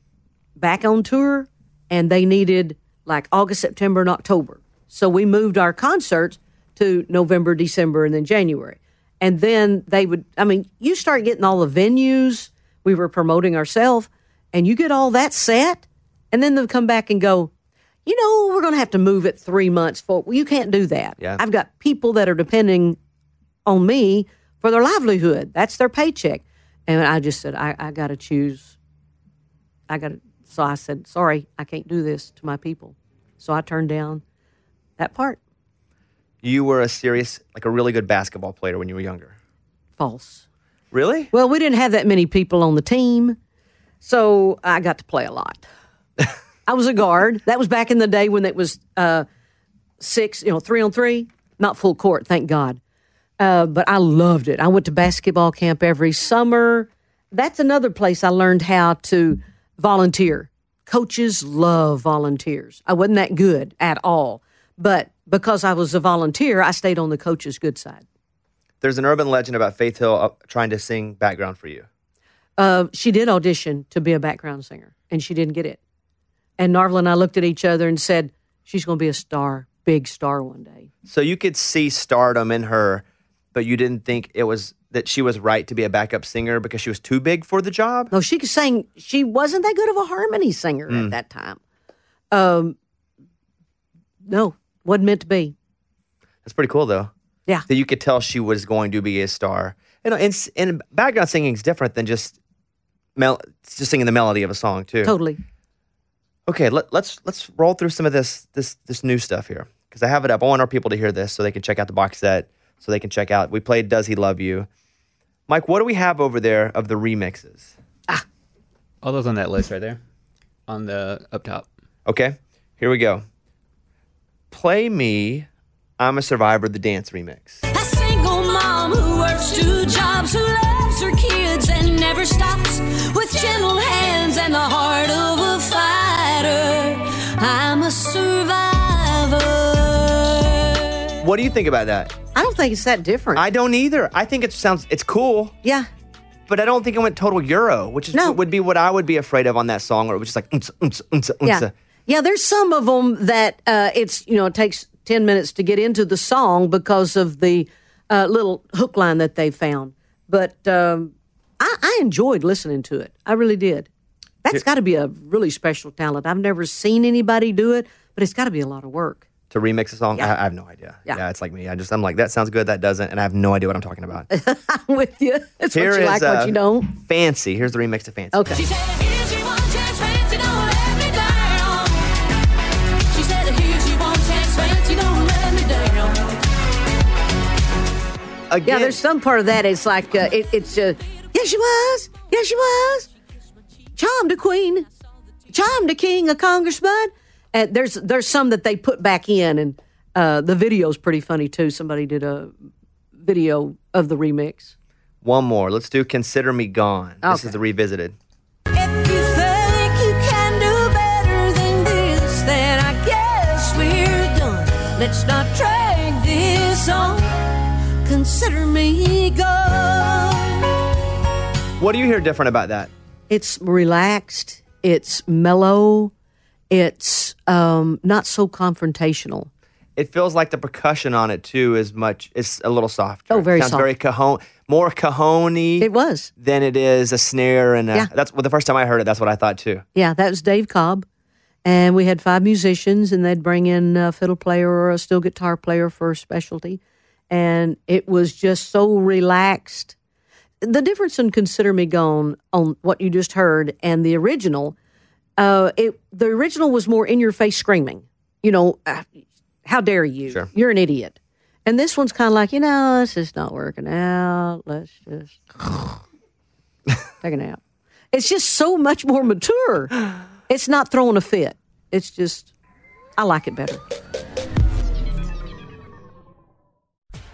back on tour, and they needed like August, September, and October. So we moved our concerts to November, December, and then January. And then they would, I mean, you start getting all the venues. We were promoting ourselves, and you get all that set, and then they'll come back and go, you know, we're going to have to move it three months for. Well, you can't do that. Yeah. I've got people that are depending on me for their livelihood. That's their paycheck. And I just said, I, I got to choose. I got to. So I said, sorry, I can't do this to my people. So I turned down that part. You were a serious, like a really good basketball player when you were younger. False. Really? Well, we didn't have that many people on the team, so I got to play a lot. I was a guard. That was back in the day when it was uh, six, you know, three on three, not full court, thank God. Uh, but I loved it. I went to basketball camp every summer. That's another place I learned how to volunteer. Coaches love volunteers. I wasn't that good at all, but because I was a volunteer, I stayed on the coach's good side. There's an urban legend about Faith Hill uh, trying to sing background for you. uh, she did audition to be a background singer, and she didn't get it. And Narvel and I looked at each other and said, "She's going to be a star, big star one day." So you could see stardom in her, but you didn't think it was that she was right to be a backup singer because she was too big for the job. No, she could sing. She wasn't that good of a harmony singer at that time. Um, no, wasn't meant to be. That's pretty cool, though. Yeah. That you could tell she was going to be a star. You know, and, and background singing is different than just mel- just singing the melody of a song too. Totally. Okay, let, let's let's roll through some of this this this new stuff here because I have it up. I want our people to hear this so they can check out the box set, so they can check out. We played "Does He Love You." Mike, what do we have over there of the remixes? Ah, all those on that list right there, on the up top. Okay, here we go. Play me, "I'm a Survivor" the dance remix. A single mom who works two jobs, who loves her kids and never stops, with gentle hands and the heart of a fighter. I'm a survivor. What do you think about that? I don't think it's that different. I don't either. I think it sounds it's cool. yeah, but I don't think it went total Euro, which is No. would be what I would be afraid of on that song, or it was just like unsa, unsa, unsa, yeah, yeah. There's some of them that uh, it's you know it takes ten minutes to get into the song because of the uh, little hook line that they found. But um, I, I enjoyed listening to it. I really did. That's got to be a really special talent. I've never seen anybody do it, but it's got to be a lot of work. to remix a song. Yeah. I, I have no idea. Yeah. it's like me. I just I'm like that sounds good, that doesn't, and I have no idea what I'm talking about. I'm with you. It's Here what you is, like, uh, what you don't. Fancy. Here's the remix to Fancy. Okay. She said, here's your one chance, fancy, don't let me down. She said, here's your one chance, fancy, don't let me down. Again, Yeah, there's some part of that. It's like uh, it, it's uh, yes, she was, yes, she was, charmed a queen, charmed a king, a congressman. And there's there's some that they put back in, and uh, the video's pretty funny too. Somebody did a video of the remix. one more. Let's do "Consider Me Gone." This is the revisited. If you think you can do better than this, then I guess we're done. Let's not drag this on. Consider me gone. What do you hear different about that? It's relaxed. It's mellow. It's um, not so confrontational. It feels like the percussion on it too is much. It's a little softer. Oh, very Sounds soft. very cajon, more cajon It was. than it is a snare and a, Yeah. that's well, the first time I heard it. That's what I thought too. Yeah, that was Dave Cobb. And we had five musicians, and they'd bring in a fiddle player or a steel guitar player for a specialty. And it was just so relaxed. The difference in Consider Me Gone on what you just heard and the original, uh, it the original was more in your face screaming. You know, uh, how dare you? Sure. You're an idiot. And this one's kind of like, you know, this is not working out. Let's just take a nap. It's just so much more mature. It's not throwing a fit. It's just, I like it better.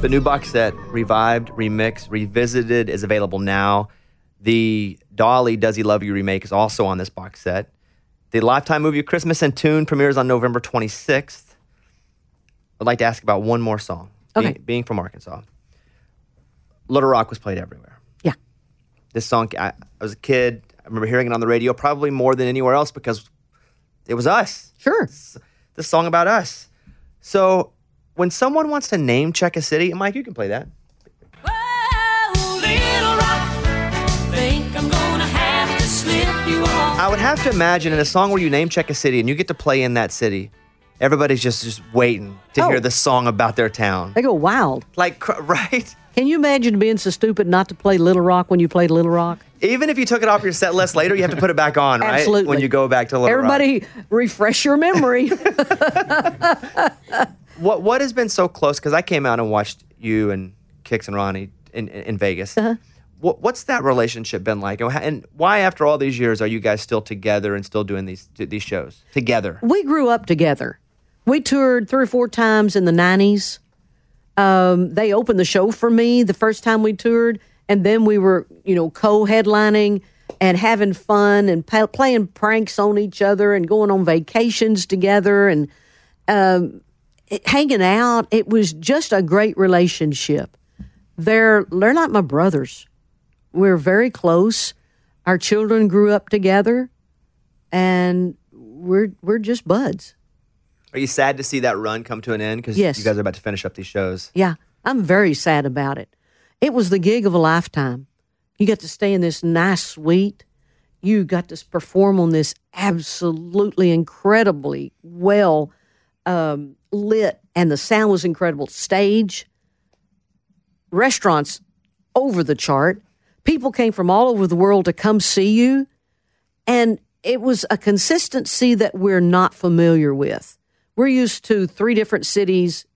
The new box set, revived, remixed, revisited, is available now. The Dolly Does He Love You remake is also on this box set. The Lifetime movie Christmas in Tune premieres on November 26th. I'd like to ask about one more song. Okay. Being, being from Arkansas, Little Rock was played everywhere. Yeah. This song, I, I was a kid. I remember hearing it on the radio probably more than anywhere else because it was us. Sure. This song about us. So when someone wants to name check a city, Mike, you can play that. Whoa, rock, I'm gonna have to slip you off. I would have to imagine in a song where you name check a city and you get to play in that city, everybody's just just waiting to Oh. hear the song about their town. They go wild. Like cr- right? Can you imagine being so stupid not to play Little Rock when you played Little Rock? Even if you took it off your set list later, you have to put it back on, right? Absolutely. When you go back to Little Rock. Everybody, refresh your memory. What what has been so close? Because I came out and watched you and Kix and Ronnie in, in, in Vegas. Uh-huh. What, what's that relationship been like? And And why, after all these years, are you guys still together and still doing these these shows together? we grew up together. We toured three or four times in the 90s. Um, they opened the show for me the first time we toured, and then we were, you know, co headlining and having fun and pa- playing pranks on each other and going on vacations together and um, hanging out. It was just a great relationship. They're, they're like my brothers. We're very close. Our children grew up together, and we're we're just buds. Are you sad to see that run come to an end? Because Yes. you guys are about to finish up these shows. Yeah, I'm very sad about it. It was the gig of a lifetime. You got to stay in this nice suite. You got to perform on this absolutely incredibly well um, lit, and the sound was incredible. Stage, restaurants over the chart. People came from all over the world to come see you. And it was a consistency that we're not familiar with. We're used to three different cities,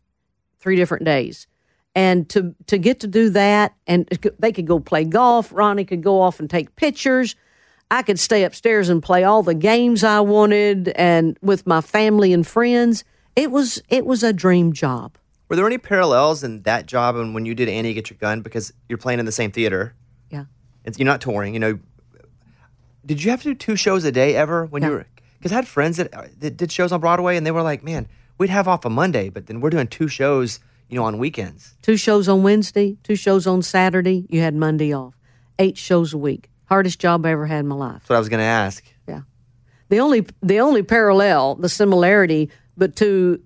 three different days. And to, to get to do that, and they could go play golf. Ronnie could go off and take pictures. I could stay upstairs and play all the games I wanted and with my family and friends. It was it was a dream job. Were there any parallels in that job and when you did Annie Get Your Gun? Because you're playing in the same theater. Yeah. It's, you're not touring, you know. Did you have to do two shows a day ever when you were? Because I had friends that, uh, that did shows on Broadway and they were like, man, we'd have off a Monday, but then we're doing two shows, you know, on weekends. Two shows on Wednesday, two shows on Saturday. You had Monday off. Eight shows a week. Hardest job I ever had in my life. That's what I was going to ask. Yeah. The only the only parallel, the similarity, but to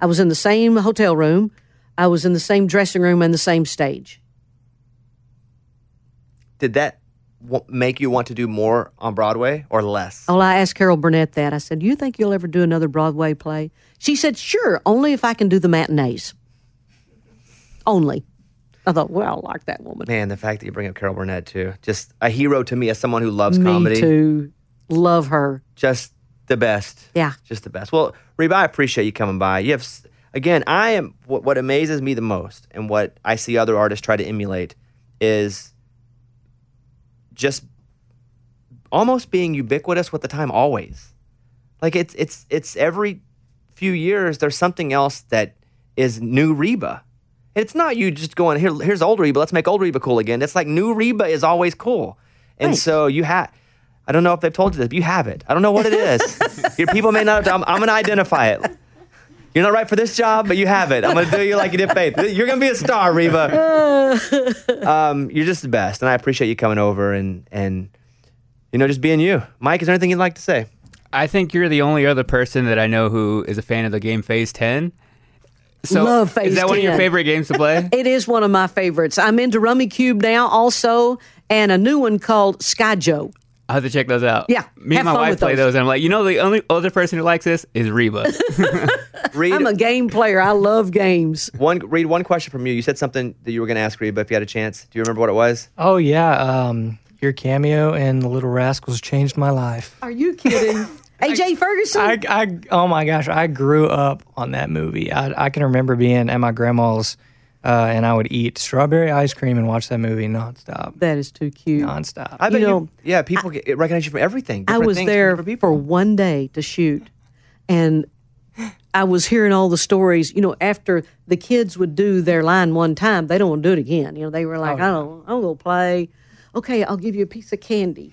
I was in the same hotel room, I was in the same dressing room and the same stage. Did that w- make you want to do more on Broadway or less? Well, I asked Carol Burnett that. I said, "Do you think you'll ever do another Broadway play?" She said, "Sure, only if I can do the matinees." Only. I thought, well, I like that woman. Man, the fact that you bring up Carol Burnett too, just a hero to me as someone who loves Me comedy. too. Love her. Just the best. Yeah. Just the best. Well, Reba, I appreciate you coming by. You have, again, I am, what, what amazes me the most and what I see other artists try to emulate is just almost being ubiquitous with the time always. Like it's, it's, it's every few years, there's something else that is new Reba. And It's not you just going, Here, here's old Reba, let's make old Reba cool again. It's like new Reba is always cool. And Right. so you have, I don't know if they've told you this, but you have it. I don't know what it is. Your people may not I'm, I'm going to identify it. You're not right for this job, but you have it. I'm going to do you like you did Faith. You're going to be a star, Reba. um, you're just the best. And I appreciate you coming over and, and, you know, just being you. Mike, is there anything you'd like to say? I think you're the only other person that I know who is a fan of the game Phase 10. So Love Phase Is that one of your favorite games to play? It is one of my favorites. I'm into Rummikub now, also, and a new one called Skyjo. I'll have to check those out. Yeah, Me have and my fun wife play those. those, and I'm like, you know, the only other person who likes this is Reba. Read, I'm a game player. I love games. one, read one question from you. You said something that you were going to ask Reba if you had a chance. Do you remember what it was? Oh yeah, um, your cameo in The Little Rascals changed my life. Are you kidding? AJ Ferguson? I, I, oh my gosh, I grew up on that movie. I, I can remember being at my grandma's, uh, and I would eat strawberry ice cream and watch that movie nonstop, that is too cute. nonstop. I bet you, know, yeah, people get, recognize you from everything. I was there different people. for one day to shoot, and I was hearing all the stories. You know, after the kids would do their line one time, they don't want to do it again. You know, they were Oh, like, "I don't, I'm gonna play." Okay, I'll give you a piece of candy,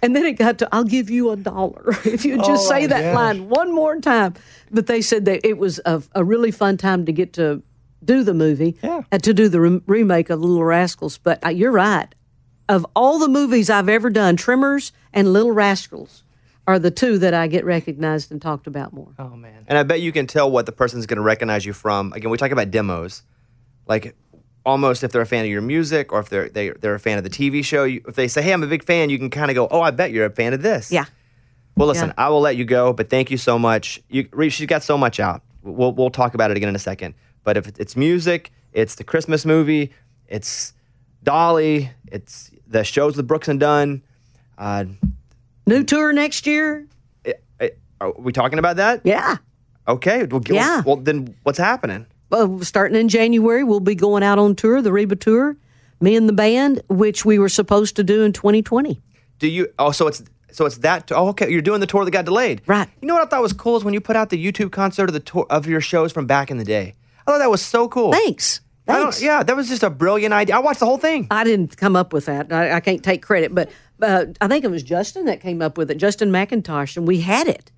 and then it got to, "I'll give you a dollar if you just Oh, say that gosh. line one more time." But they said that it was a, a really fun time to get to do the movie, Yeah. and to do the re- remake of Little Rascals. But uh, you're right of all the movies I've ever done, Tremors and Little Rascals are the two that I get recognized and talked about more. oh man, And I bet you can tell what the person's going to recognize you from. Again, we talk about demos, like almost if they're a fan of your music or if they're they, they're a fan of the TV show. You, if they say, "Hey, I'm a big fan," you can kind of go, "Oh, I bet you're a fan of this." Yeah. Well, listen, Yeah. I will let you go, but thank you so much. You, she's got so much out. We'll we'll talk about it again in a second. But if it's music, it's the Christmas movie, it's Dolly, it's the shows with Brooks and Dunn. Uh, New tour next year? it- it- are we talking about that? Yeah. Okay. Well, Yeah. Well, then what's happening? Well, starting in January, we'll be going out on tour, the Reba tour, me and the band, which we were supposed to do in 2020. Do you? Oh, so it's so it's that. Oh, okay. You're doing the tour that got delayed, Right. You know what I thought was cool is when you put out the YouTube concert of the tour of your shows from back in the day. I thought that was so cool. Thanks. Thanks. yeah, that was just a brilliant idea. I watched the whole thing. I didn't come up with that. I, I can't take credit, but uh, I think it was Justin that came up with it, Justin McIntosh, and we had it.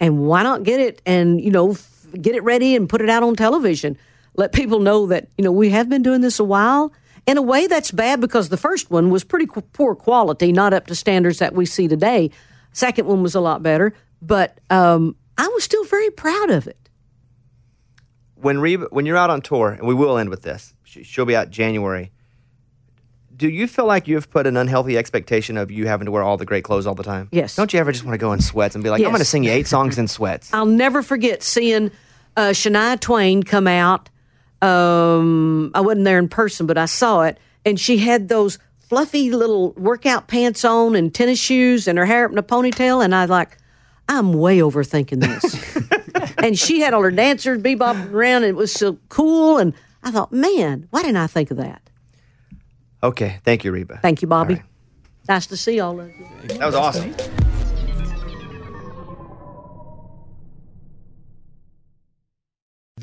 And why not get it and you know f- get it ready and put it out on television? Let people know that you know we have been doing this a while. In a way, that's bad because the first one was pretty qu- poor quality, not up to standards that we see today. Second one was a lot better, but um, I was still very proud of it. When Reba, when you're out on tour, and we will end with this. She, she'll be out January. Do you feel like you've put an unhealthy expectation of you having to wear all the great clothes all the time? Yes. Don't you ever just want to go in sweats and be like, I'm going to sing you eight songs in sweats? I'll never forget seeing uh, Shania Twain come out. Um, I wasn't there in person, but I saw it, and she had those fluffy little workout pants on and tennis shoes, and her hair up in a ponytail. And I was like, I'm way overthinking this. and she had all her dancers bebopping around, and it was so cool. And I thought, man, why didn't I think of that? Okay. Thank you, Reba. Thank you, Bobby. Right. Nice to see all of you. That was awesome.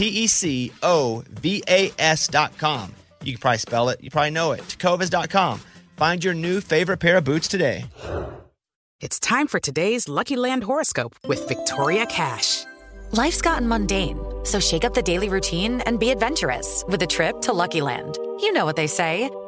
T E C O V A com. You can probably spell it, you probably know it. Tecovas.com. Find your new favorite pair of boots today. It's time for today's Lucky Land horoscope with Victoria Cash. Life's gotten mundane, so shake up the daily routine and be adventurous with a trip to Lucky Land. You know what they say